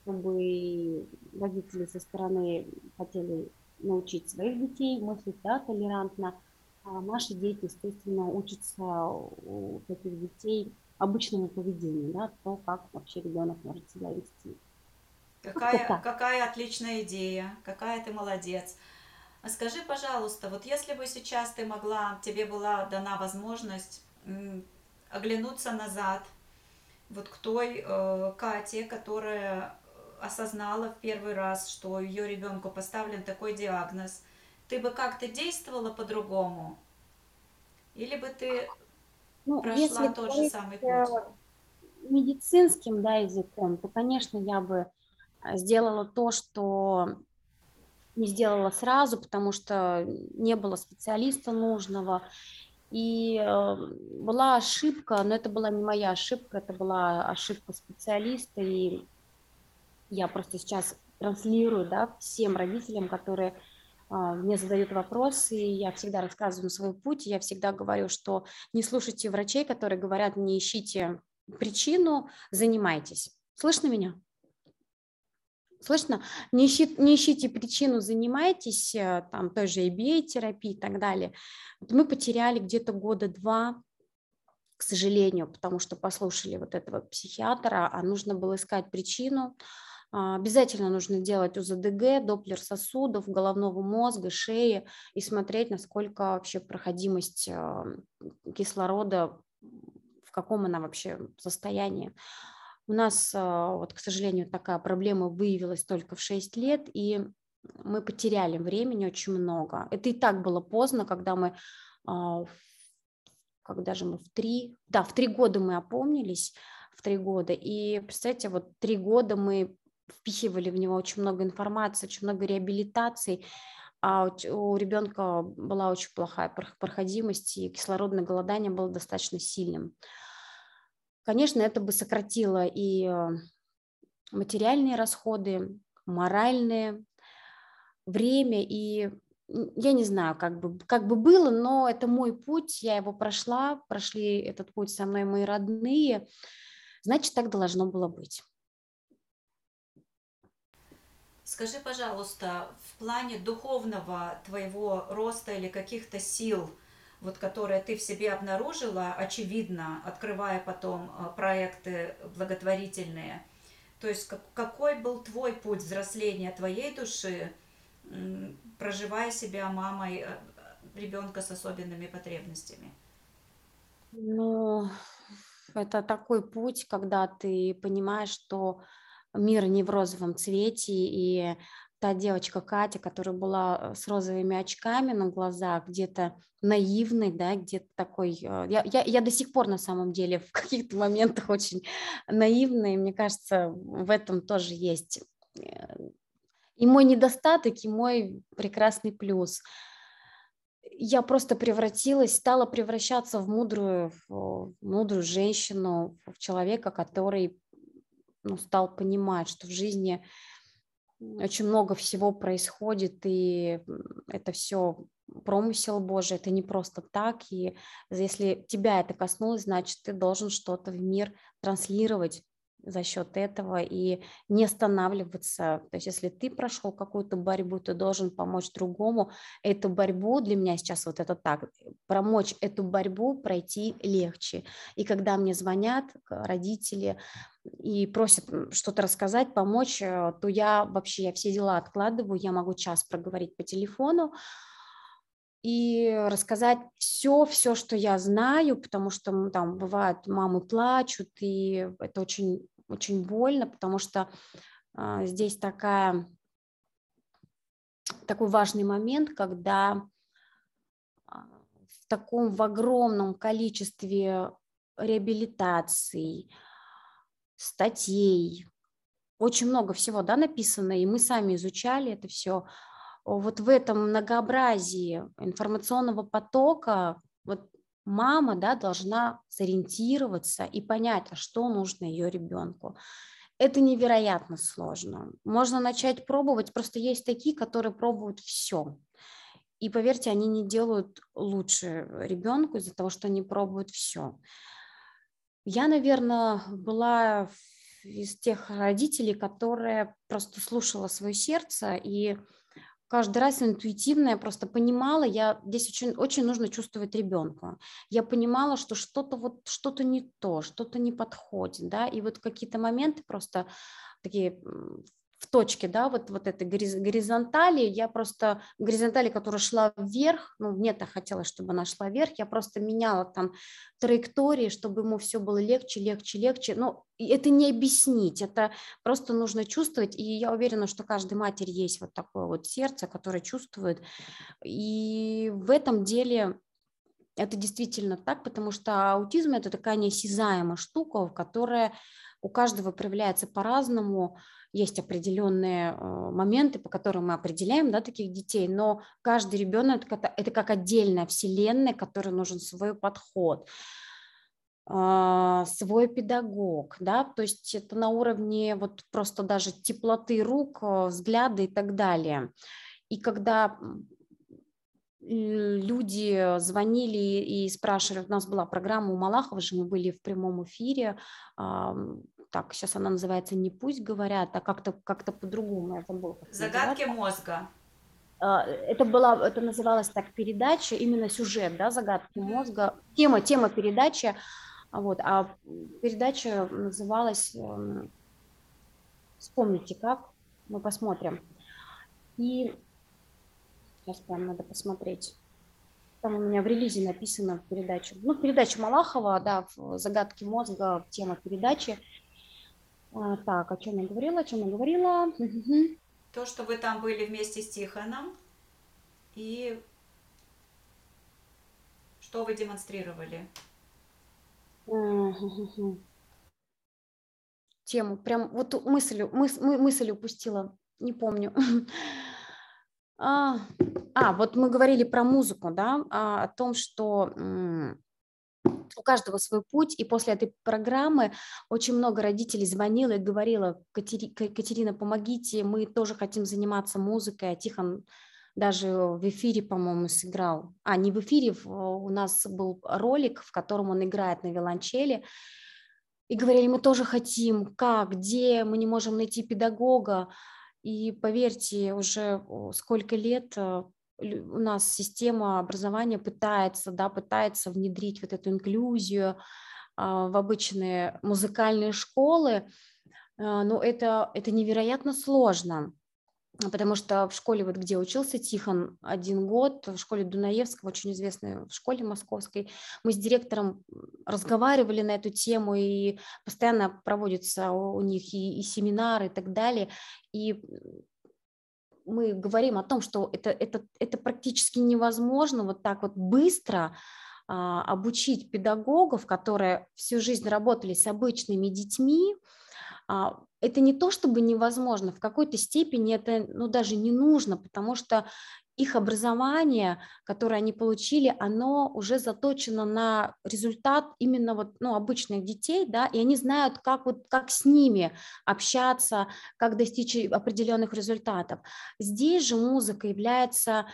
чтобы родители со стороны хотели научить своих детей мыслить да, толерантно, а наши дети, естественно, учатся у таких детей обычному поведению, да, то, как вообще ребенок может себя вести. Какая, вот какая отличная идея, какая ты молодец. А скажи, пожалуйста, вот если бы сейчас ты могла, тебе была дана возможность оглянуться назад, вот к той э, Кате, которая осознала в первый раз, что ее ребенку поставлен такой диагноз, ты бы как-то действовала по-другому? Или бы ты ну, прошла если тот же самый? Э, медицинским да, языком, то, конечно, я бы э, сделала то, что не сделала сразу, потому что не было специалиста нужного. И э, была ошибка, но это была не моя ошибка, это была ошибка специалиста, и я просто сейчас транслирую да, всем родителям, которые а, мне задают вопросы, и я всегда рассказываю свой путь, я всегда говорю, что не слушайте врачей, которые говорят, не ищите причину, занимайтесь. Слышно меня? Слышно? Не, ищи, не ищите причину, занимайтесь э, там той же ABA-терапией и так далее. Мы потеряли где-то года два, к сожалению, потому что послушали вот этого психиатра, а нужно было искать причину. А, обязательно нужно делать УЗДГ, доплер сосудов, головного мозга, шеи и смотреть, насколько вообще проходимость э, кислорода, в каком она вообще состоянии. У нас, а, вот, к сожалению, такая проблема выявилась только в 6 лет, и мы потеряли времени очень много. Это и так было поздно, когда мы, а, когда же мы в три, да, в три года мы опомнились, в три года, и, представьте, вот три года мы впихивали в него очень много информации, очень много реабилитаций, а у ребенка была очень плохая проходимость, и кислородное голодание было достаточно сильным. Конечно, это бы сократило и э, материальные расходы, моральные, время и я не знаю, как бы, как бы было, но это мой путь, я его прошла, прошли этот путь со мной мои родные, значит, так должно было быть. Скажи, пожалуйста, в плане духовного твоего роста или каких-то сил – вот, которое ты в себе обнаружила, очевидно, открывая потом э, проекты благотворительные. То есть как, какой был твой путь взросления твоей души, проживая себя мамой э, ребенка с особенными потребностями? Ну, это такой путь, когда ты понимаешь, что мир не в розовом цвете, и та девочка Катя, которая была э, с розовыми очками на глазах, где-то наивной, да, где-то такой... Э, я, я, я до сих пор на самом деле в *laughs* каких-то моментах очень наивная, мне кажется, в этом тоже есть э, и мой недостаток, и мой прекрасный плюс. Я просто превратилась, стала превращаться в мудрую, в мудрую женщину, в человека, который ну, стал понимать, что в жизни очень много всего происходит, и это все промысел Божий, это не просто так, и если тебя это коснулось, значит, ты должен что-то в мир транслировать, за счет этого и не останавливаться. То есть если ты прошел какую-то борьбу, ты должен помочь другому. Эту борьбу для меня сейчас вот это так, помочь эту борьбу пройти легче. И когда мне звонят родители и просят что-то рассказать, помочь, э, то я вообще я все дела откладываю, я могу час проговорить по телефону, и рассказать все, все, что я знаю, потому что там бывает мамы плачут, и это очень очень больно, потому что э, здесь такая, такой важный момент, когда а, в таком в огромном количестве реабилитаций, статей, очень много всего да, написано, и мы сами изучали это все. Вот в этом многообразии информационного потока, вот мама да, должна сориентироваться и понять, а что нужно ее ребенку. Это невероятно сложно. Можно начать пробовать, просто есть такие, которые пробуют все. И поверьте, они не делают лучше ребенку из-за того, что они пробуют все. Я, наверное, была из тех родителей, которые просто слушала свое сердце и каждый раз интуитивно я просто понимала, я здесь очень, очень нужно чувствовать ребенка. Я понимала, что что-то вот что-то не то, что-то не подходит, да, и вот какие-то моменты просто такие в точке, да, вот, вот этой горизонтали, я просто, горизонтали, которая шла вверх, ну, мне так хотелось, чтобы она шла вверх, я просто меняла там траектории, чтобы ему все было легче, легче, легче, но это не объяснить, это просто нужно чувствовать, и я уверена, что каждой матери есть вот такое вот сердце, которое чувствует, и в этом деле это действительно так, потому что аутизм – это такая неосязаемая штука, которая у каждого проявляется по-разному, есть определенные э, моменты, по которым мы определяем да, таких детей, но каждый ребенок это, как отдельная вселенная, которой нужен свой подход а, свой педагог, да, то есть это на уровне вот просто даже теплоты рук, э, взгляда и так далее. И когда люди звонили и спрашивали, у нас была программа у Малахова же, мы были в прямом эфире, так, сейчас она называется «Не пусть говорят», а как-то как по-другому, я забыла. Загадки мозга. А, это была, это называлась так передача, именно сюжет, да, загадки мозга, тема, тема передачи, вот, а передача называлась, эм, вспомните как, мы посмотрим. И сейчас прям надо посмотреть. Там у меня в релизе написано в передаче. Ну, передача Малахова, да, в «Загадки мозга», тема передачи. А, так, о чем я говорила, о чем я говорила? То, что вы там были вместе с Тихоном, и что вы демонстрировали? Тему, прям вот мысль, мыс, мысль упустила, не помню. *laughs* А, а, вот мы говорили про музыку, да, а, о том, что у каждого свой путь, и после этой программы очень много родителей звонило и говорило, Катерина, помогите, мы тоже хотим заниматься музыкой, а Тихон даже в эфире, по-моему, сыграл. А, не в эфире, у нас был ролик, в котором он играет на виолончели. И говорили, мы тоже хотим, как, где, мы не можем найти педагога. И поверьте, уже сколько лет э, у нас система образования пытается, да, пытается внедрить вот эту инклюзию а, в обычные музыкальные школы, а, но это, это невероятно сложно потому что в школе, вот где учился Тихон один год, в школе Дунаевского, очень известной в школе московской, мы с директором разговаривали на эту тему, и постоянно проводятся у них и, и семинары и так далее, и мы говорим о том, что это, это, это практически невозможно вот так вот быстро а, обучить педагогов, которые всю жизнь работали с обычными детьми, а, это не то чтобы невозможно, в какой-то степени это ну, даже не нужно, потому что их образование, которое они получили, оно уже заточено на результат именно вот, ну, обычных детей, да, и они знают, как, вот, как с ними общаться, как достичь определенных результатов. Здесь же музыка является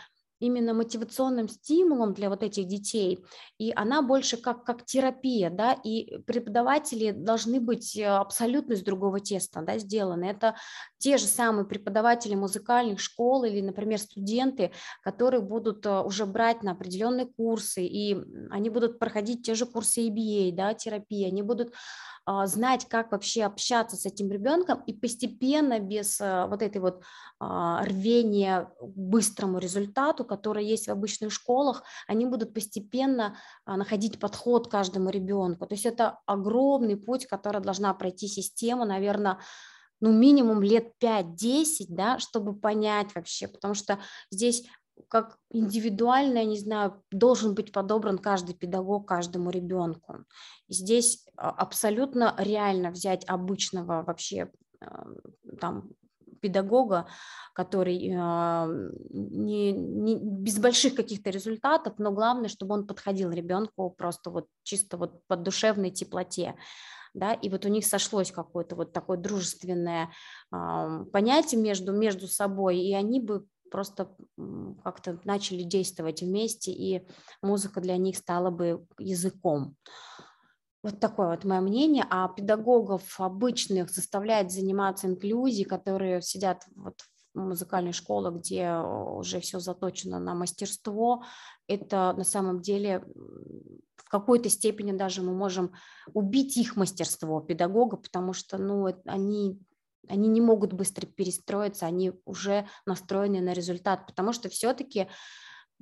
именно мотивационным стимулом для вот этих детей, и она больше как, как терапия, да, и преподаватели должны быть э, абсолютно из другого теста, да, сделаны. Это те же самые преподаватели музыкальных школ или, например, студенты, которые будут э, уже брать на определенные курсы, и они будут проходить те же курсы EBA, да, терапии, они будут знать, как вообще общаться с этим ребенком и постепенно без э, вот этой вот а, рвения к быстрому результату, который есть в обычных школах, они будут постепенно а, находить подход каждому ребенку. То есть это огромный путь, который должна пройти система, наверное, ну, минимум лет 5-10, да, чтобы понять вообще, потому что здесь как индивидуально, я не знаю, должен быть подобран каждый педагог каждому ребенку. Здесь а, абсолютно реально взять обычного вообще а, там педагога, который а, не, не, без больших каких-то результатов, но главное, чтобы он подходил ребенку просто вот чисто вот по душевной теплоте. Да, и вот у них сошлось какое-то вот такое дружественное э, понятие между, между собой, и они бы просто как-то начали действовать вместе, и музыка для них стала бы языком. Вот такое вот мое мнение. А педагогов обычных заставляет заниматься инклюзией, которые сидят вот в музыкальной школе, где уже все заточено на мастерство. Это на самом деле в какой-то степени даже мы можем убить их мастерство педагога, потому что ну, они они не могут быстро перестроиться, они уже настроены на результат, потому что все-таки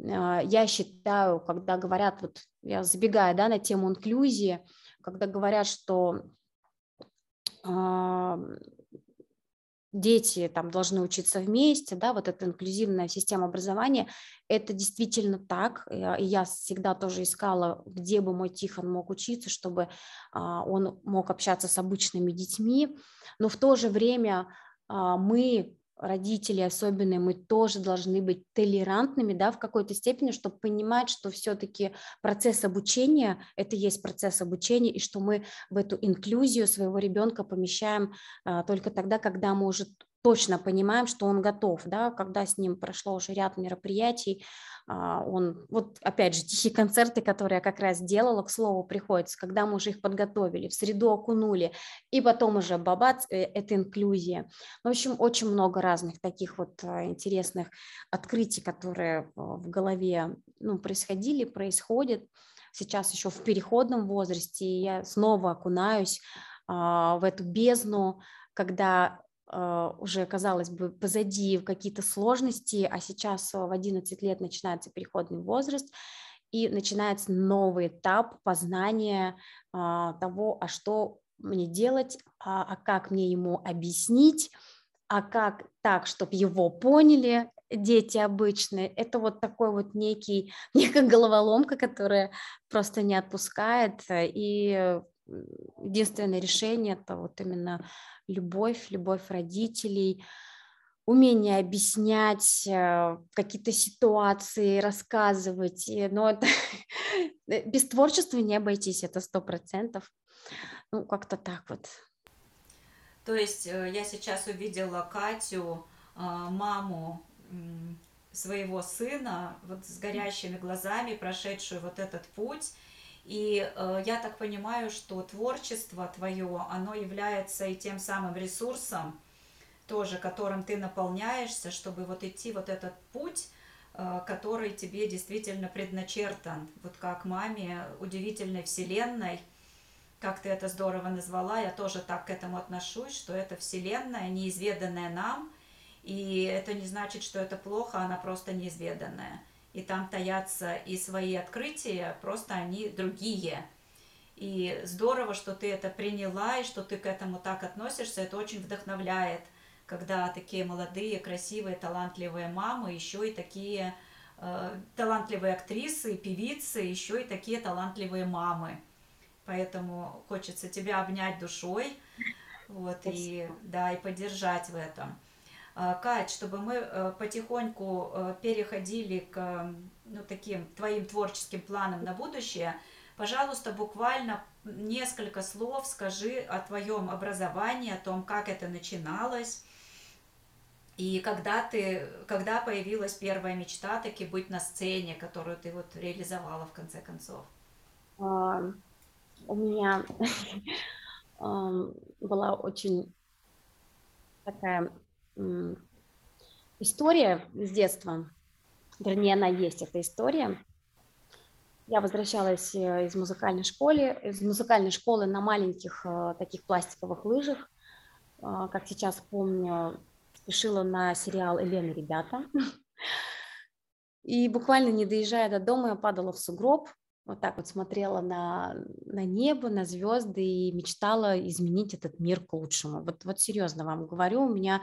а, я считаю, когда говорят, вот я забегаю да, на тему инклюзии, когда говорят, что дети там должны учиться вместе, да, вот эта инклюзивная система образования, это действительно так, и я всегда тоже искала, где бы мой Тихон мог учиться, чтобы а, он мог общаться с обычными детьми, но в то же время а, мы родители особенно, мы тоже должны быть толерантными, да, в какой-то степени, чтобы понимать, что все-таки процесс обучения – это есть процесс обучения, и что мы в эту инклюзию своего ребенка помещаем а, только тогда, когда мы уже точно понимаем, что он готов, да, когда с ним прошло уже ряд мероприятий, а, он, вот опять же, *laughs* тихие концерты, которые я как раз делала, к слову, приходится, когда мы уже их подготовили, в среду окунули, и потом уже бабац, э, это инклюзия. В общем, очень много разных таких вот а, интересных открытий, которые в голове ну, происходили, происходят. Сейчас еще в переходном возрасте, я снова окунаюсь а, в эту бездну, когда уже, казалось бы, позади какие-то сложности, а сейчас в 11 лет начинается переходный возраст, и начинается новый этап познания а, того, а что мне делать, а, а как мне ему объяснить, а как так, чтобы его поняли дети обычные. Это вот такой вот некий, *laughs* некая головоломка, которая просто не отпускает, и единственное решение это вот именно любовь, любовь родителей, умение объяснять э, какие-то ситуации, рассказывать. Но это *laughs* без творчества не обойтись, это сто процентов. Ну, как-то так вот. То есть э, я сейчас увидела Катю, э, маму своего сына, вот с горящими глазами, прошедшую вот этот путь, и э, я так понимаю, что творчество твое, оно является и тем самым ресурсом, тоже которым ты наполняешься, чтобы вот идти вот этот путь, э, который тебе действительно предначертан. Вот как маме удивительной вселенной, как ты это здорово назвала, я тоже так к этому отношусь, что это вселенная, неизведанная нам, и это не значит, что это плохо, она просто неизведанная и там таятся и свои открытия, просто они другие. И здорово, что ты это приняла, и что ты к этому так относишься, это очень вдохновляет, когда такие молодые, красивые, талантливые мамы, еще и такие э, талантливые актрисы, певицы, еще и такие талантливые мамы. Поэтому хочется тебя обнять душой, вот, и, да, и поддержать в этом. А, Кать, чтобы мы э, потихоньку э, переходили к ну, таким твоим творческим планам на будущее, пожалуйста, буквально несколько слов скажи о твоем образовании, о том, как это начиналось, и когда ты, когда появилась первая мечта таки быть на сцене, которую ты вот реализовала в конце концов? А, у меня *laughs* была очень такая история с детства, вернее, она есть, эта история. Я возвращалась э, из музыкальной школы, из музыкальной школы на маленьких э, таких пластиковых лыжах. Э, как сейчас помню, спешила на сериал «Елена, ребята». *laughs* И буквально не доезжая до дома, я падала в сугроб, вот так вот смотрела на, на небо, на звезды и мечтала изменить этот мир к лучшему. Вот, вот серьезно вам говорю, у меня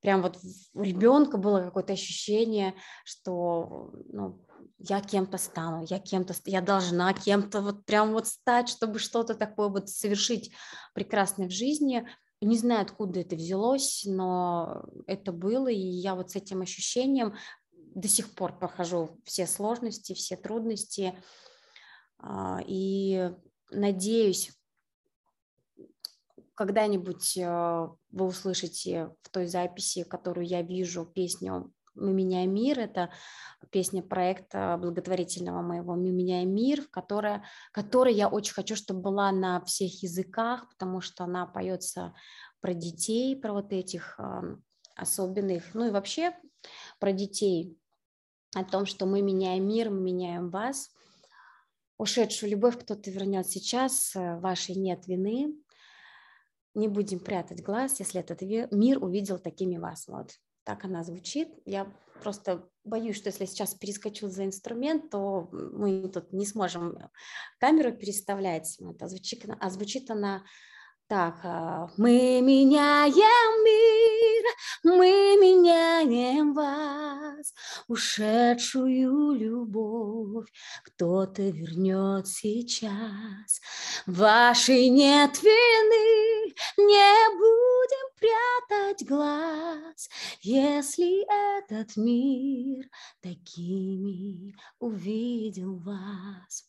прям вот у ребенка было какое-то ощущение, что ну, я кем-то стану, я кем-то, я должна кем-то вот прям вот стать, чтобы что-то такое вот совершить прекрасное в жизни. Не знаю, откуда это взялось, но это было, и я вот с этим ощущением до сих пор прохожу все сложности, все трудности, и надеюсь, когда-нибудь а, вы услышите в той записи, которую я вижу, песню «Мы меняем мир». Это песня проекта благотворительного моего «Мы меняем мир», в которой, которой я очень хочу, чтобы была на всех языках, потому что она поется про детей, про вот этих особенных, ну и вообще про детей, о том, что мы меняем мир, мы меняем вас – ушедшую любовь кто-то вернет сейчас, э, вашей нет вины. Не будем прятать глаз, если этот мир увидел такими вас. Вот так она звучит. Я просто боюсь, что если сейчас перескочу за инструмент, то мы тут не сможем камеру переставлять. Вот, а, звучит, а звучит она Так, а, мы меняем мир, мы меняем вас, ушедшую любовь кто-то вернет сейчас. Вашей нет вины, не будем прятать глаз, если этот мир такими увидел вас.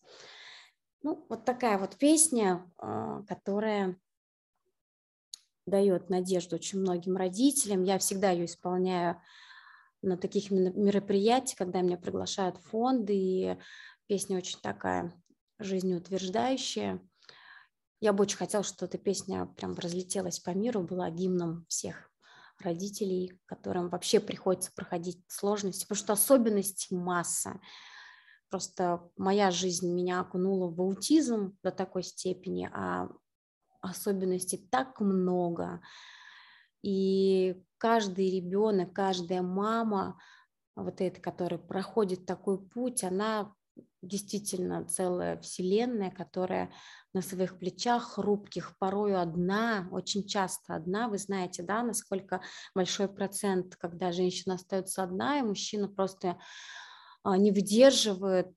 Ну, вот такая вот песня, а, которая дает надежду очень многим родителям. Я всегда ее исполняю на таких мероприятиях, когда меня приглашают фонды, и песня очень такая жизнеутверждающая. Я бы очень хотела, чтобы эта песня прям разлетелась по миру, была гимном всех родителей, которым вообще приходится проходить сложности, потому что особенностей масса. Просто моя жизнь меня окунула в аутизм до такой степени, а особенностей так много. И каждый ребенок, каждая мама, вот эта, которая проходит такой путь, она действительно целая вселенная, которая на своих плечах хрупких, порою одна, очень часто одна. Вы знаете, да, насколько большой процент, когда женщина остается одна, и мужчина просто а, не выдерживает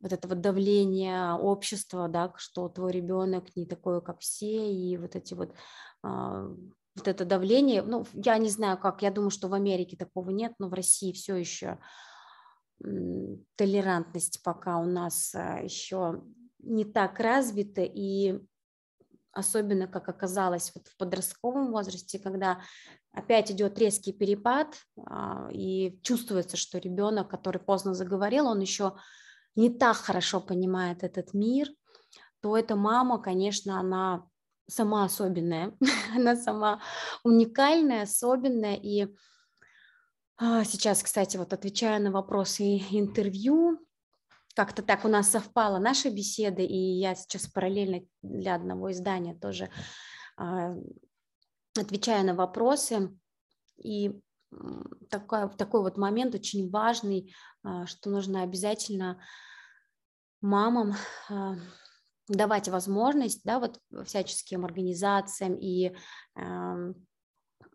вот этого давления общества, да, что твой ребенок не такой, как все, и вот эти вот а, вот это давление, ну, я не знаю как, я думаю, что в Америке такого нет, но в России все еще толерантность пока у нас а, еще не так развита, и особенно, как оказалось вот в подростковом возрасте, когда опять идет резкий перепад, а, и чувствуется, что ребенок, который поздно заговорил, он еще не так хорошо понимает этот мир, то эта мама, конечно, она сама особенная, *laughs* она сама уникальная, особенная. И а, сейчас, кстати, вот отвечая на вопросы интервью, как-то так у нас совпала наша беседа, и я сейчас параллельно для одного издания тоже а, отвечаю на вопросы. И такой, такой вот момент очень важный, а, что нужно обязательно мамам а, давать возможность, да, вот всяческим организациям и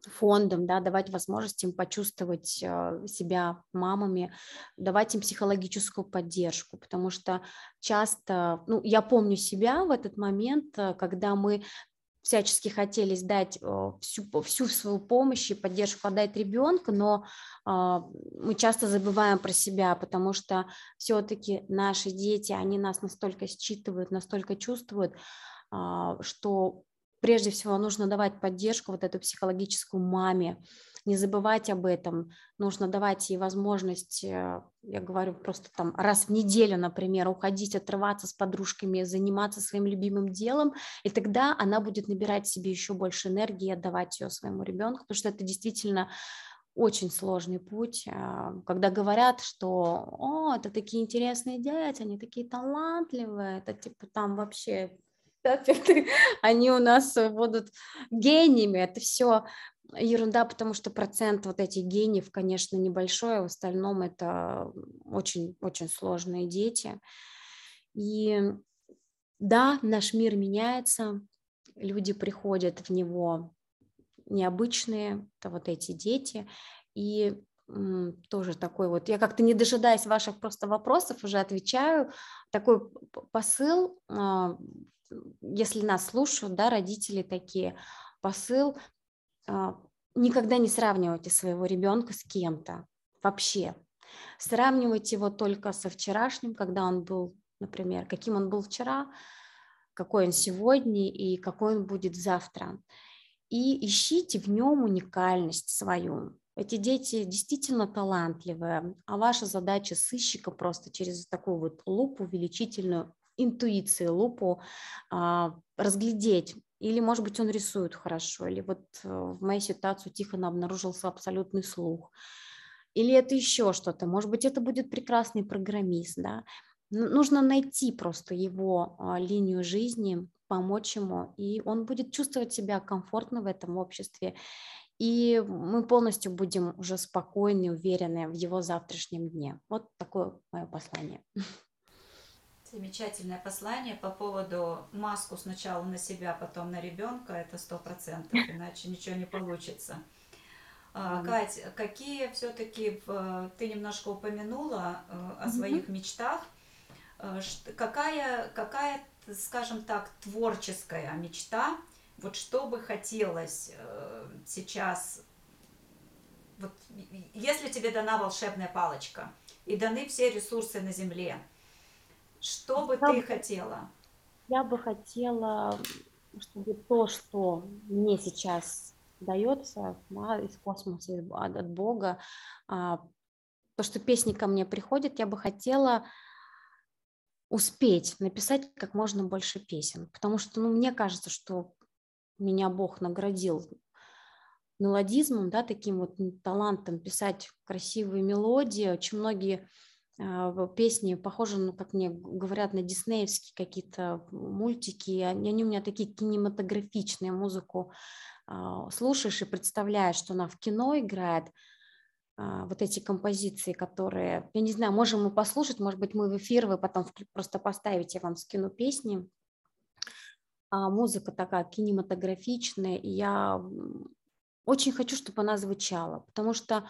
фондам, да, давать возможность им почувствовать а, себя мамами, давать им психологическую поддержку, потому что часто, ну, я помню себя в этот момент, когда мы всячески хотели дать э, всю, всю свою помощь и поддержку отдать ребенка, но а, мы часто забываем про себя, потому что все-таки наши дети, они нас настолько считывают, настолько чувствуют, а, что прежде всего нужно давать поддержку вот эту психологическую маме, не забывать об этом, нужно давать ей возможность, э, я говорю, просто там раз в неделю, например, уходить, отрываться с подружками, заниматься своим любимым делом, и тогда она будет набирать себе еще больше энергии и отдавать ее своему ребенку, потому что это действительно очень сложный путь, а, когда говорят, что о, это такие интересные дети, они такие талантливые, это типа там вообще *laughs* они у нас будут гениями, это все ерунда, потому что процент вот этих гениев, конечно, небольшой, а в остальном это очень-очень сложные дети. И да, наш мир меняется, люди приходят в него необычные, это вот эти дети, и тоже такой вот, я как-то не дожидаясь ваших просто вопросов, уже отвечаю, такой посыл, а, если нас слушают, да, родители такие, посыл никогда не сравнивайте своего ребенка с кем-то вообще. Сравнивайте его только со вчерашним, когда он был, например, каким он был вчера, какой он сегодня и какой он будет завтра. И ищите в нем уникальность свою. Эти дети действительно талантливые, а ваша задача сыщика просто через такую вот лупу увеличительную интуиции, лупу а, разглядеть, или, может быть, он рисует хорошо, или вот э, в моей ситуации у Тихона обнаружился абсолютный слух, или это еще что-то, может быть, это будет прекрасный программист, да. Нужно найти просто его а, линию жизни, помочь ему, и он будет чувствовать себя комфортно в этом обществе, и мы полностью будем уже спокойны, уверены в его завтрашнем дне. Вот такое мое послание. *laughs* Замечательное послание по поводу маску сначала на себя, потом на ребенка, это сто процентов, *laughs* иначе ничего не получится. А, Кать, какие все-таки ты немножко упомянула э, о своих мечтах? Э, какая, какая, скажем так, творческая мечта, вот что бы хотелось э, сейчас, вот, если тебе дана волшебная палочка и даны все ресурсы на Земле, что бы я ты хотела? Я бы хотела, чтобы то, что мне сейчас дается да, из космоса, от, от Бога, а, то, что песни ко мне приходят, я бы хотела успеть написать как можно больше песен, потому что, ну, мне кажется, что меня Бог наградил мелодизмом, да, таким вот талантом писать красивые мелодии. Очень многие песни похожи, ну, как мне говорят, на диснеевские какие-то мультики. Они, они у меня такие кинематографичные, музыку а, слушаешь и представляешь, что она в кино играет. А, вот эти композиции, которые, я не знаю, можем мы послушать, может быть, мы в эфир, вы потом просто поставите, я вам скину песни. А музыка такая кинематографичная, и я очень хочу, чтобы она звучала, потому что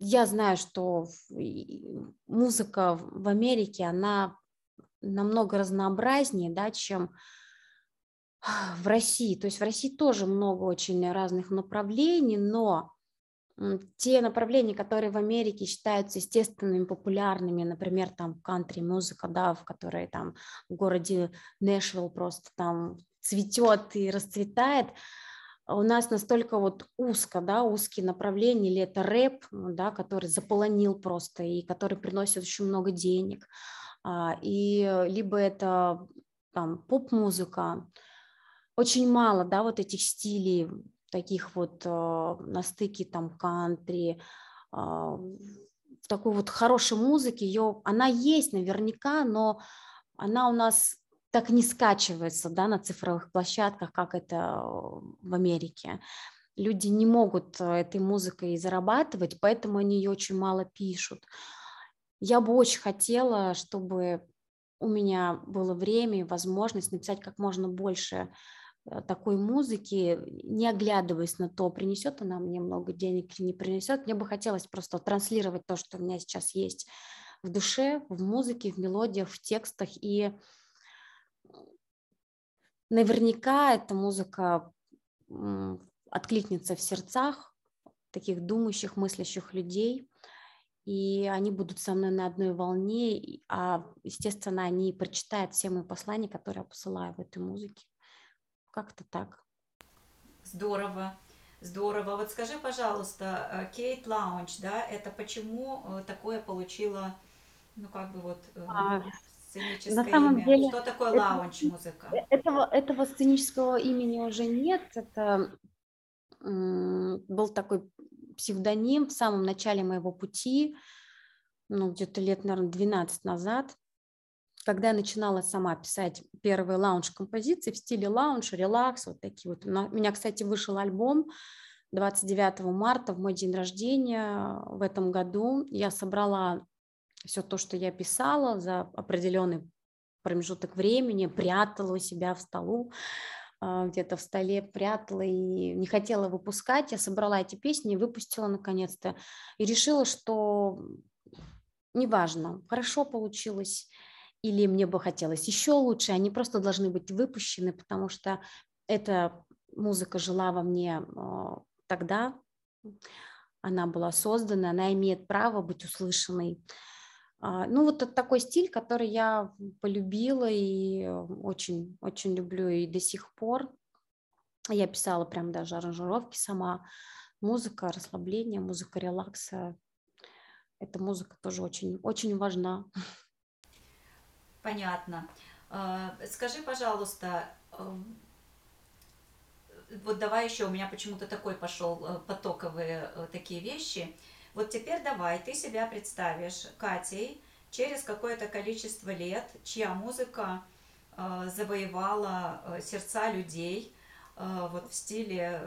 я знаю, что музыка в Америке, она намного разнообразнее, да, чем в России. То есть в России тоже много очень разных направлений, но те направления, которые в Америке считаются естественными, популярными, например, там кантри-музыка, да, в которой там в городе Нэшвилл просто там цветет и расцветает, у нас настолько вот узко, да, узкие направления, или это рэп, да, который заполонил просто и который приносит очень много денег, а, и либо это там поп-музыка, очень мало, да, вот этих стилей, таких вот э, на стыке там кантри, э, такой вот хорошей музыке, ее, она есть наверняка, но она у нас так не скачивается да, на цифровых площадках, как это в Америке. Люди не могут э, этой музыкой зарабатывать, поэтому они ее очень мало пишут. Я бы очень хотела, чтобы у меня было время и возможность написать как можно больше э, такой музыки, не оглядываясь на то, принесет она мне много денег или не принесет. Мне бы хотелось просто транслировать то, что у меня сейчас есть в душе, в музыке, в мелодиях, в текстах. И Наверняка эта музыка откликнется в сердцах таких думающих, мыслящих людей, и они будут со мной на одной волне, а, естественно, они прочитают все мои послания, которые я посылаю в этой музыке. Как-то так. Здорово. Здорово. Вот скажи, пожалуйста, Kate Lounge, да, это почему э, такое получило, ну, как бы вот э, а, на самом имя. деле, Что такое lounge музыка? Э, этого, этого сценического имени уже нет. Это был такой псевдоним в самом начале моего пути, ну, где-то лет, наверное, 12 назад, когда я начинала сама писать первые лаунж-композиции в стиле лаунж, релакс, вот такие вот. У меня, кстати, вышел альбом 29 марта, в мой день рождения в этом году. Я собрала все то, что я писала за определенный промежуток времени, прятала у себя в столу, а, где-то в столе прятала и не хотела выпускать. Я собрала эти песни выпустила наконец-то. И решила, что неважно, хорошо получилось или мне бы хотелось еще лучше, они просто должны быть выпущены, потому что эта музыка жила во мне а, тогда, она была создана, она имеет право быть услышанной. А, ну, вот это такой стиль, который я полюбила и очень, очень люблю и до сих пор. Я писала прям даже аранжировки сама. Музыка расслабления, музыка релакса. Эта музыка тоже очень, очень важна. Понятно. А, скажи, пожалуйста, вот давай еще, у меня почему-то такой пошел э, потоковые э, такие вещи – вот теперь давай, ты себя представишь Катей через какое-то количество лет, чья музыка э, завоевала э, сердца людей, э, вот в стиле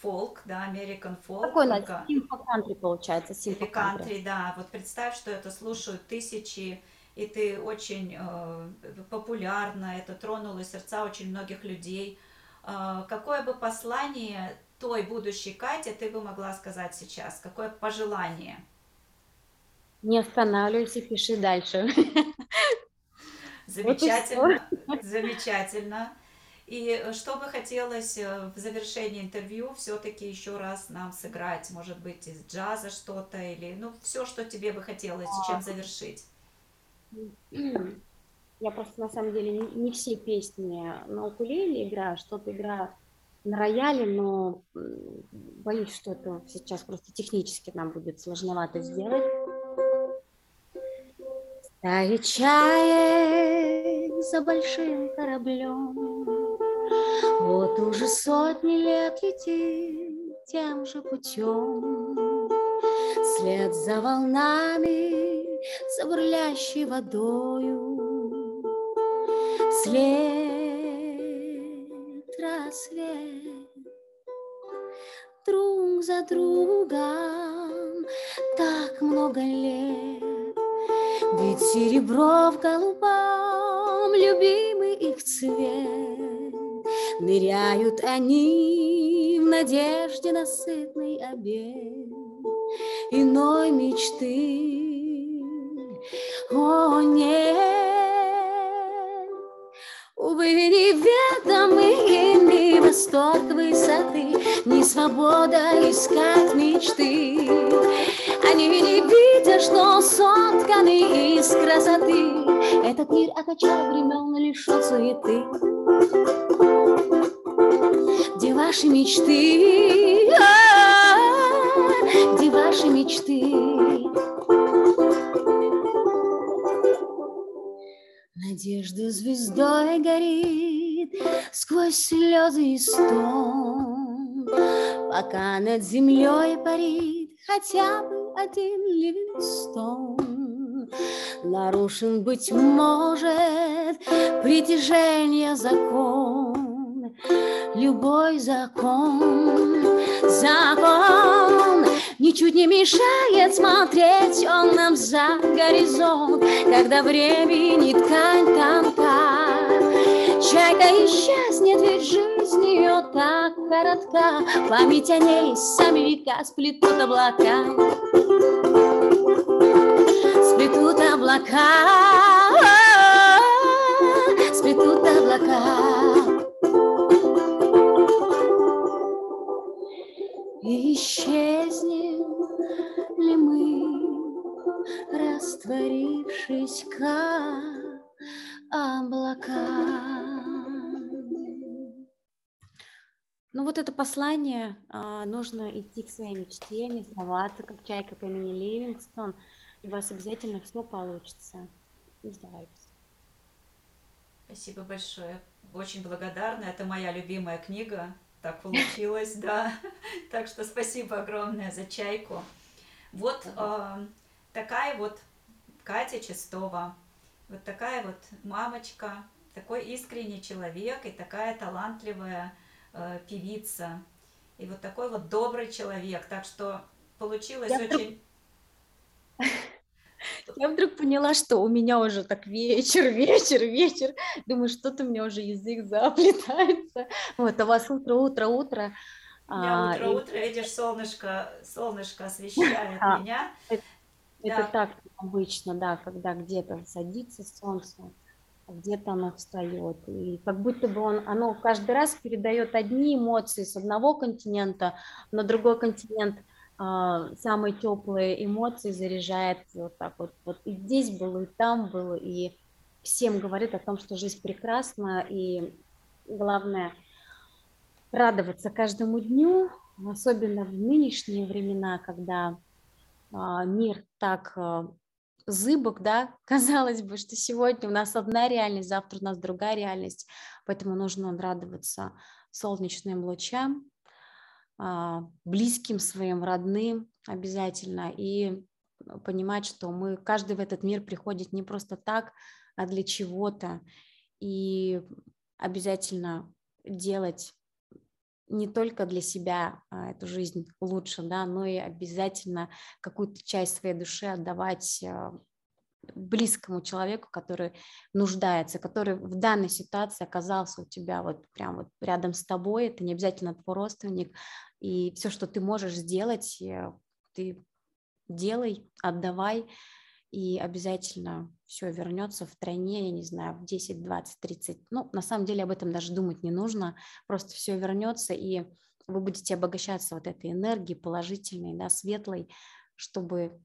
фолк, да, American folk. Такой симфо кантри получается, симфо кантри. да. Вот представь, что это слушают тысячи и ты очень э, популярна, это тронуло сердца очень многих людей. Э, какое бы послание той будущей Кате ты бы могла сказать сейчас? Какое пожелание? Не останавливайся, пиши дальше. *laughs* Замечательно, вот замечательно. И что бы хотелось э, в завершении интервью все-таки еще раз нам сыграть, может быть, из джаза что-то или, ну, все, что тебе бы хотелось, чем завершить. Я просто на самом деле не все песни на укулеле играю, что-то играю на рояле, но боюсь, что это сейчас просто технически нам будет сложновато сделать. Ставит чаек за большим кораблем, Вот уже сотни лет летит тем же путем, След за волнами, за бурлящей водою, След рассвет друг за другом так много лет. Ведь серебро в голубом, любимый их цвет, Ныряют они в надежде на сытный обед Иной мечты. О, нет, увы, неведомый ни восторг высоты, Ни свобода искать мечты. Они не видят, что сотканы из красоты. Этот мир от начала времен лишен суеты. Где ваши мечты? Где ваши мечты? Надежда звездой горит сквозь слезы и стон, Пока над землей парит хотя бы один Ливингстон. Нарушен, быть может, притяжение закон, любой закон, закон ничуть не мешает смотреть он нам за горизонт, когда времени ткань тонка. Чайка исчезнет, ведь жизнь ее так коротка, Память о ней сами века сплетут облака. Сплетут облака, сплетут облака. И исчезнем ли мы, растворившись как облака? Ну вот это послание, а, нужно идти к своей мечте, не сдаваться, как чайка по имени Ливингстон, и у вас обязательно все получится. Не сдавайтесь. Спасибо большое. Очень благодарна. Это моя любимая книга. Так получилось, да. Так что спасибо огромное за чайку. Вот э, такая вот Катя Чистова. Вот такая вот мамочка, такой искренний человек и такая талантливая э, певица. И вот такой вот добрый человек. Так что получилось очень... Я вдруг поняла, что у меня уже так вечер, *laughs* вечер, вечер. Думаю, что-то у меня уже язык заплетается. Вот, а у вас утро, утро, утро. Я утро, а, утро, и... видишь, солнышко, солнышко освещает а, меня. Это, да. это так обычно, да, когда где-то садится солнце, где-то оно встает. И как будто бы он, оно каждый раз передает одни эмоции с одного континента на другой континент, а, самые теплые эмоции заряжает вот так вот. Вот и здесь было, и там было, и всем говорит о том, что жизнь прекрасна, и главное радоваться каждому дню, особенно в нынешние времена, когда а, мир так а, зыбок, да, *laughs* казалось бы, что сегодня у нас одна реальность, завтра у нас другая реальность, поэтому нужно радоваться солнечным лучам, а, близким своим, родным обязательно, и понимать, что мы, каждый в этот мир приходит не просто так, а для чего-то, и обязательно делать не только для себя а, эту жизнь лучше, да, но и обязательно какую-то часть своей души отдавать а, близкому человеку, который нуждается, который в данной ситуации оказался у тебя вот прям вот рядом с тобой, это не обязательно твой родственник, и все, что ты можешь сделать, э, ты делай, отдавай, и обязательно все вернется в тройне, я не знаю, в 10, 20, 30. Ну, на самом деле об этом даже думать не нужно, просто все вернется, и вы будете обогащаться вот этой энергией положительной, да, светлой, чтобы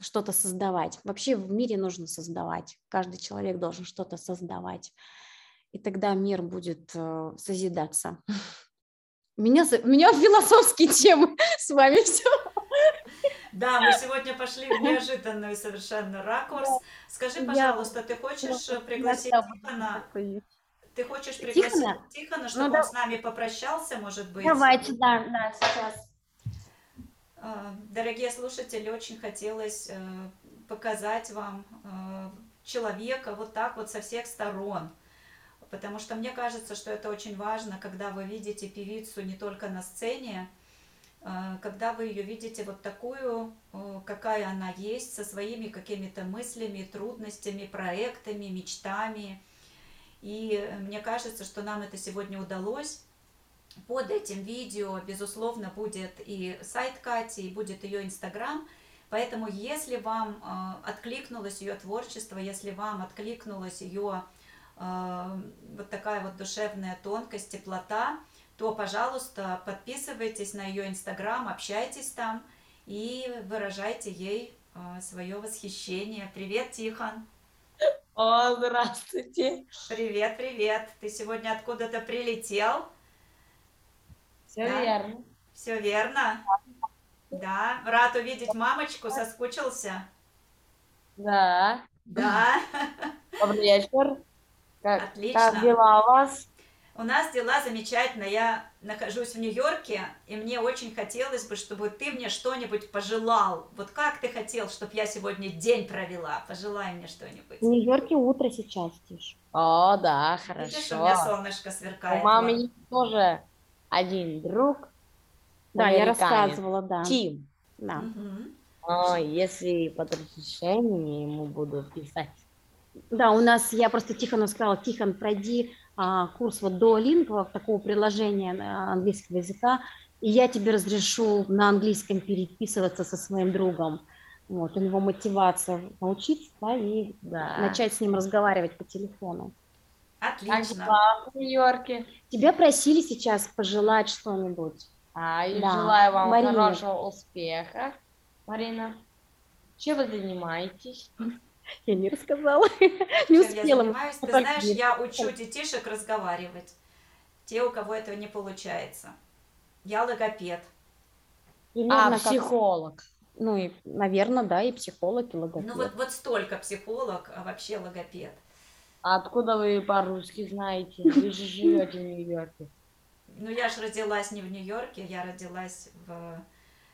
что-то создавать. Вообще в мире нужно создавать. Каждый человек должен что-то создавать. И тогда мир будет э, созидаться. *laughs* Меня, меня философские темы *laughs* с вами все. Да, мы сегодня пошли в неожиданный совершенно ракурс. Скажи, пожалуйста, ты хочешь пригласить Тихона? Ты хочешь пригласить Тихона, чтобы ну, он с нами попрощался, может быть? Давайте, да, да, сейчас. А, дорогие слушатели, очень хотелось э, показать вам э, человека вот так вот со всех сторон. Потому что мне кажется, что это очень важно, когда вы видите певицу не только на сцене, э, когда вы ее видите вот такую, какая она есть, со своими какими-то мыслями, трудностями, проектами, мечтами. И мне кажется, что нам это сегодня удалось. Под этим видео, безусловно, будет и сайт Кати, и будет ее Инстаграм. Поэтому, если вам э, откликнулось ее творчество, если вам откликнулась ее э, вот такая вот душевная тонкость, теплота, то, пожалуйста, подписывайтесь на ее Инстаграм, общайтесь там и выражайте ей э, свое восхищение. Привет, Тихон! О, здравствуйте! Привет, привет! Ты сегодня откуда-то прилетел? Все да? верно. Все верно? Да. Рад увидеть мамочку, соскучился? Да. Да. Добрый вечер. Как, Отлично. Как дела у вас? У нас дела замечательно. Я нахожусь в Нью-Йорке, и мне очень хотелось бы, чтобы ты мне что-нибудь пожелал. Вот как ты хотел, чтобы я сегодня день провела? Пожелай мне что-нибудь. В Нью-Йорке утро сейчас, Тиш. О, да, хорошо. Видишь, у меня солнышко сверкает. У мамы тоже один друг. Да, я рассказывала, да. Тим. Да. Угу. если под разрешением ему буду писать. Да, у нас, я просто Тихону сказала, Тихон, пройди а, курс вот лингва, такого приложения английского языка, и я тебе разрешу на английском переписываться со своим другом. Вот, у него мотивация научиться, да, и да. начать с ним разговаривать по телефону. Отлично. А в Нью-Йорке? Тебя просили сейчас пожелать что-нибудь. А, и да. желаю вам Марина. хорошего успеха, Марина. Чем вы занимаетесь? Я не рассказала, *laughs* не успела. Я занимаюсь? Ты знаешь, я учу детишек разговаривать. Те, у кого этого не получается. Я логопед. Примерно а, психолог. Ну, и, наверное, да, и психолог, и логопед. Ну, вот, вот столько психолог, а вообще логопед. А откуда вы по-русски знаете? Вы же живете в Нью-Йорке. Ну, я же родилась не в Нью-Йорке, я родилась в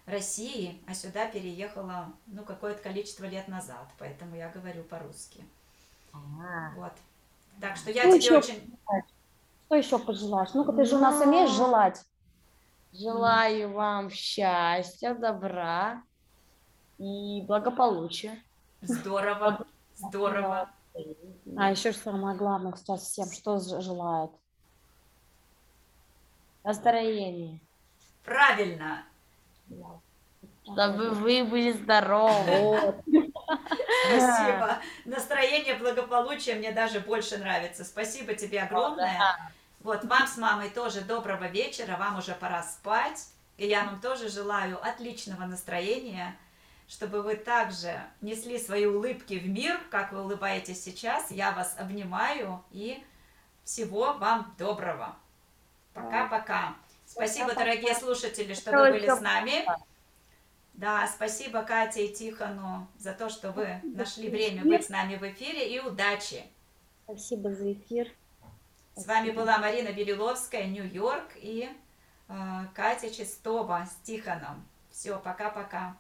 России, а сюда переехала, ну, какое-то количество лет назад, поэтому я говорю по-русски. А-а-а. Вот. Так что я что тебе еще очень... Что еще пожелаешь? Ну-ка, ты же у нас умеешь желать. Желаю вам счастья, добра и благополучия. Здорово, здорово. А еще самое главное сейчас всем, что желают? Настроение. Правильно. Чтобы вы были здоровы. Спасибо. Настроение, благополучие мне даже больше нравится. Спасибо тебе огромное. Вот вам с мамой тоже доброго вечера. Вам уже пора спать. И я вам тоже желаю отличного настроения чтобы вы также несли свои улыбки в мир, как вы улыбаетесь сейчас. Я вас обнимаю и всего вам доброго. Пока-пока. Спасибо, дорогие слушатели, что вы были с нами. Да, спасибо Кате и Тихону за то, что вы нашли время быть с нами в эфире и удачи. Спасибо за эфир. С вами была Марина Белиловская, Нью-Йорк и э, Катя Чистова с Тихоном. Все, пока-пока.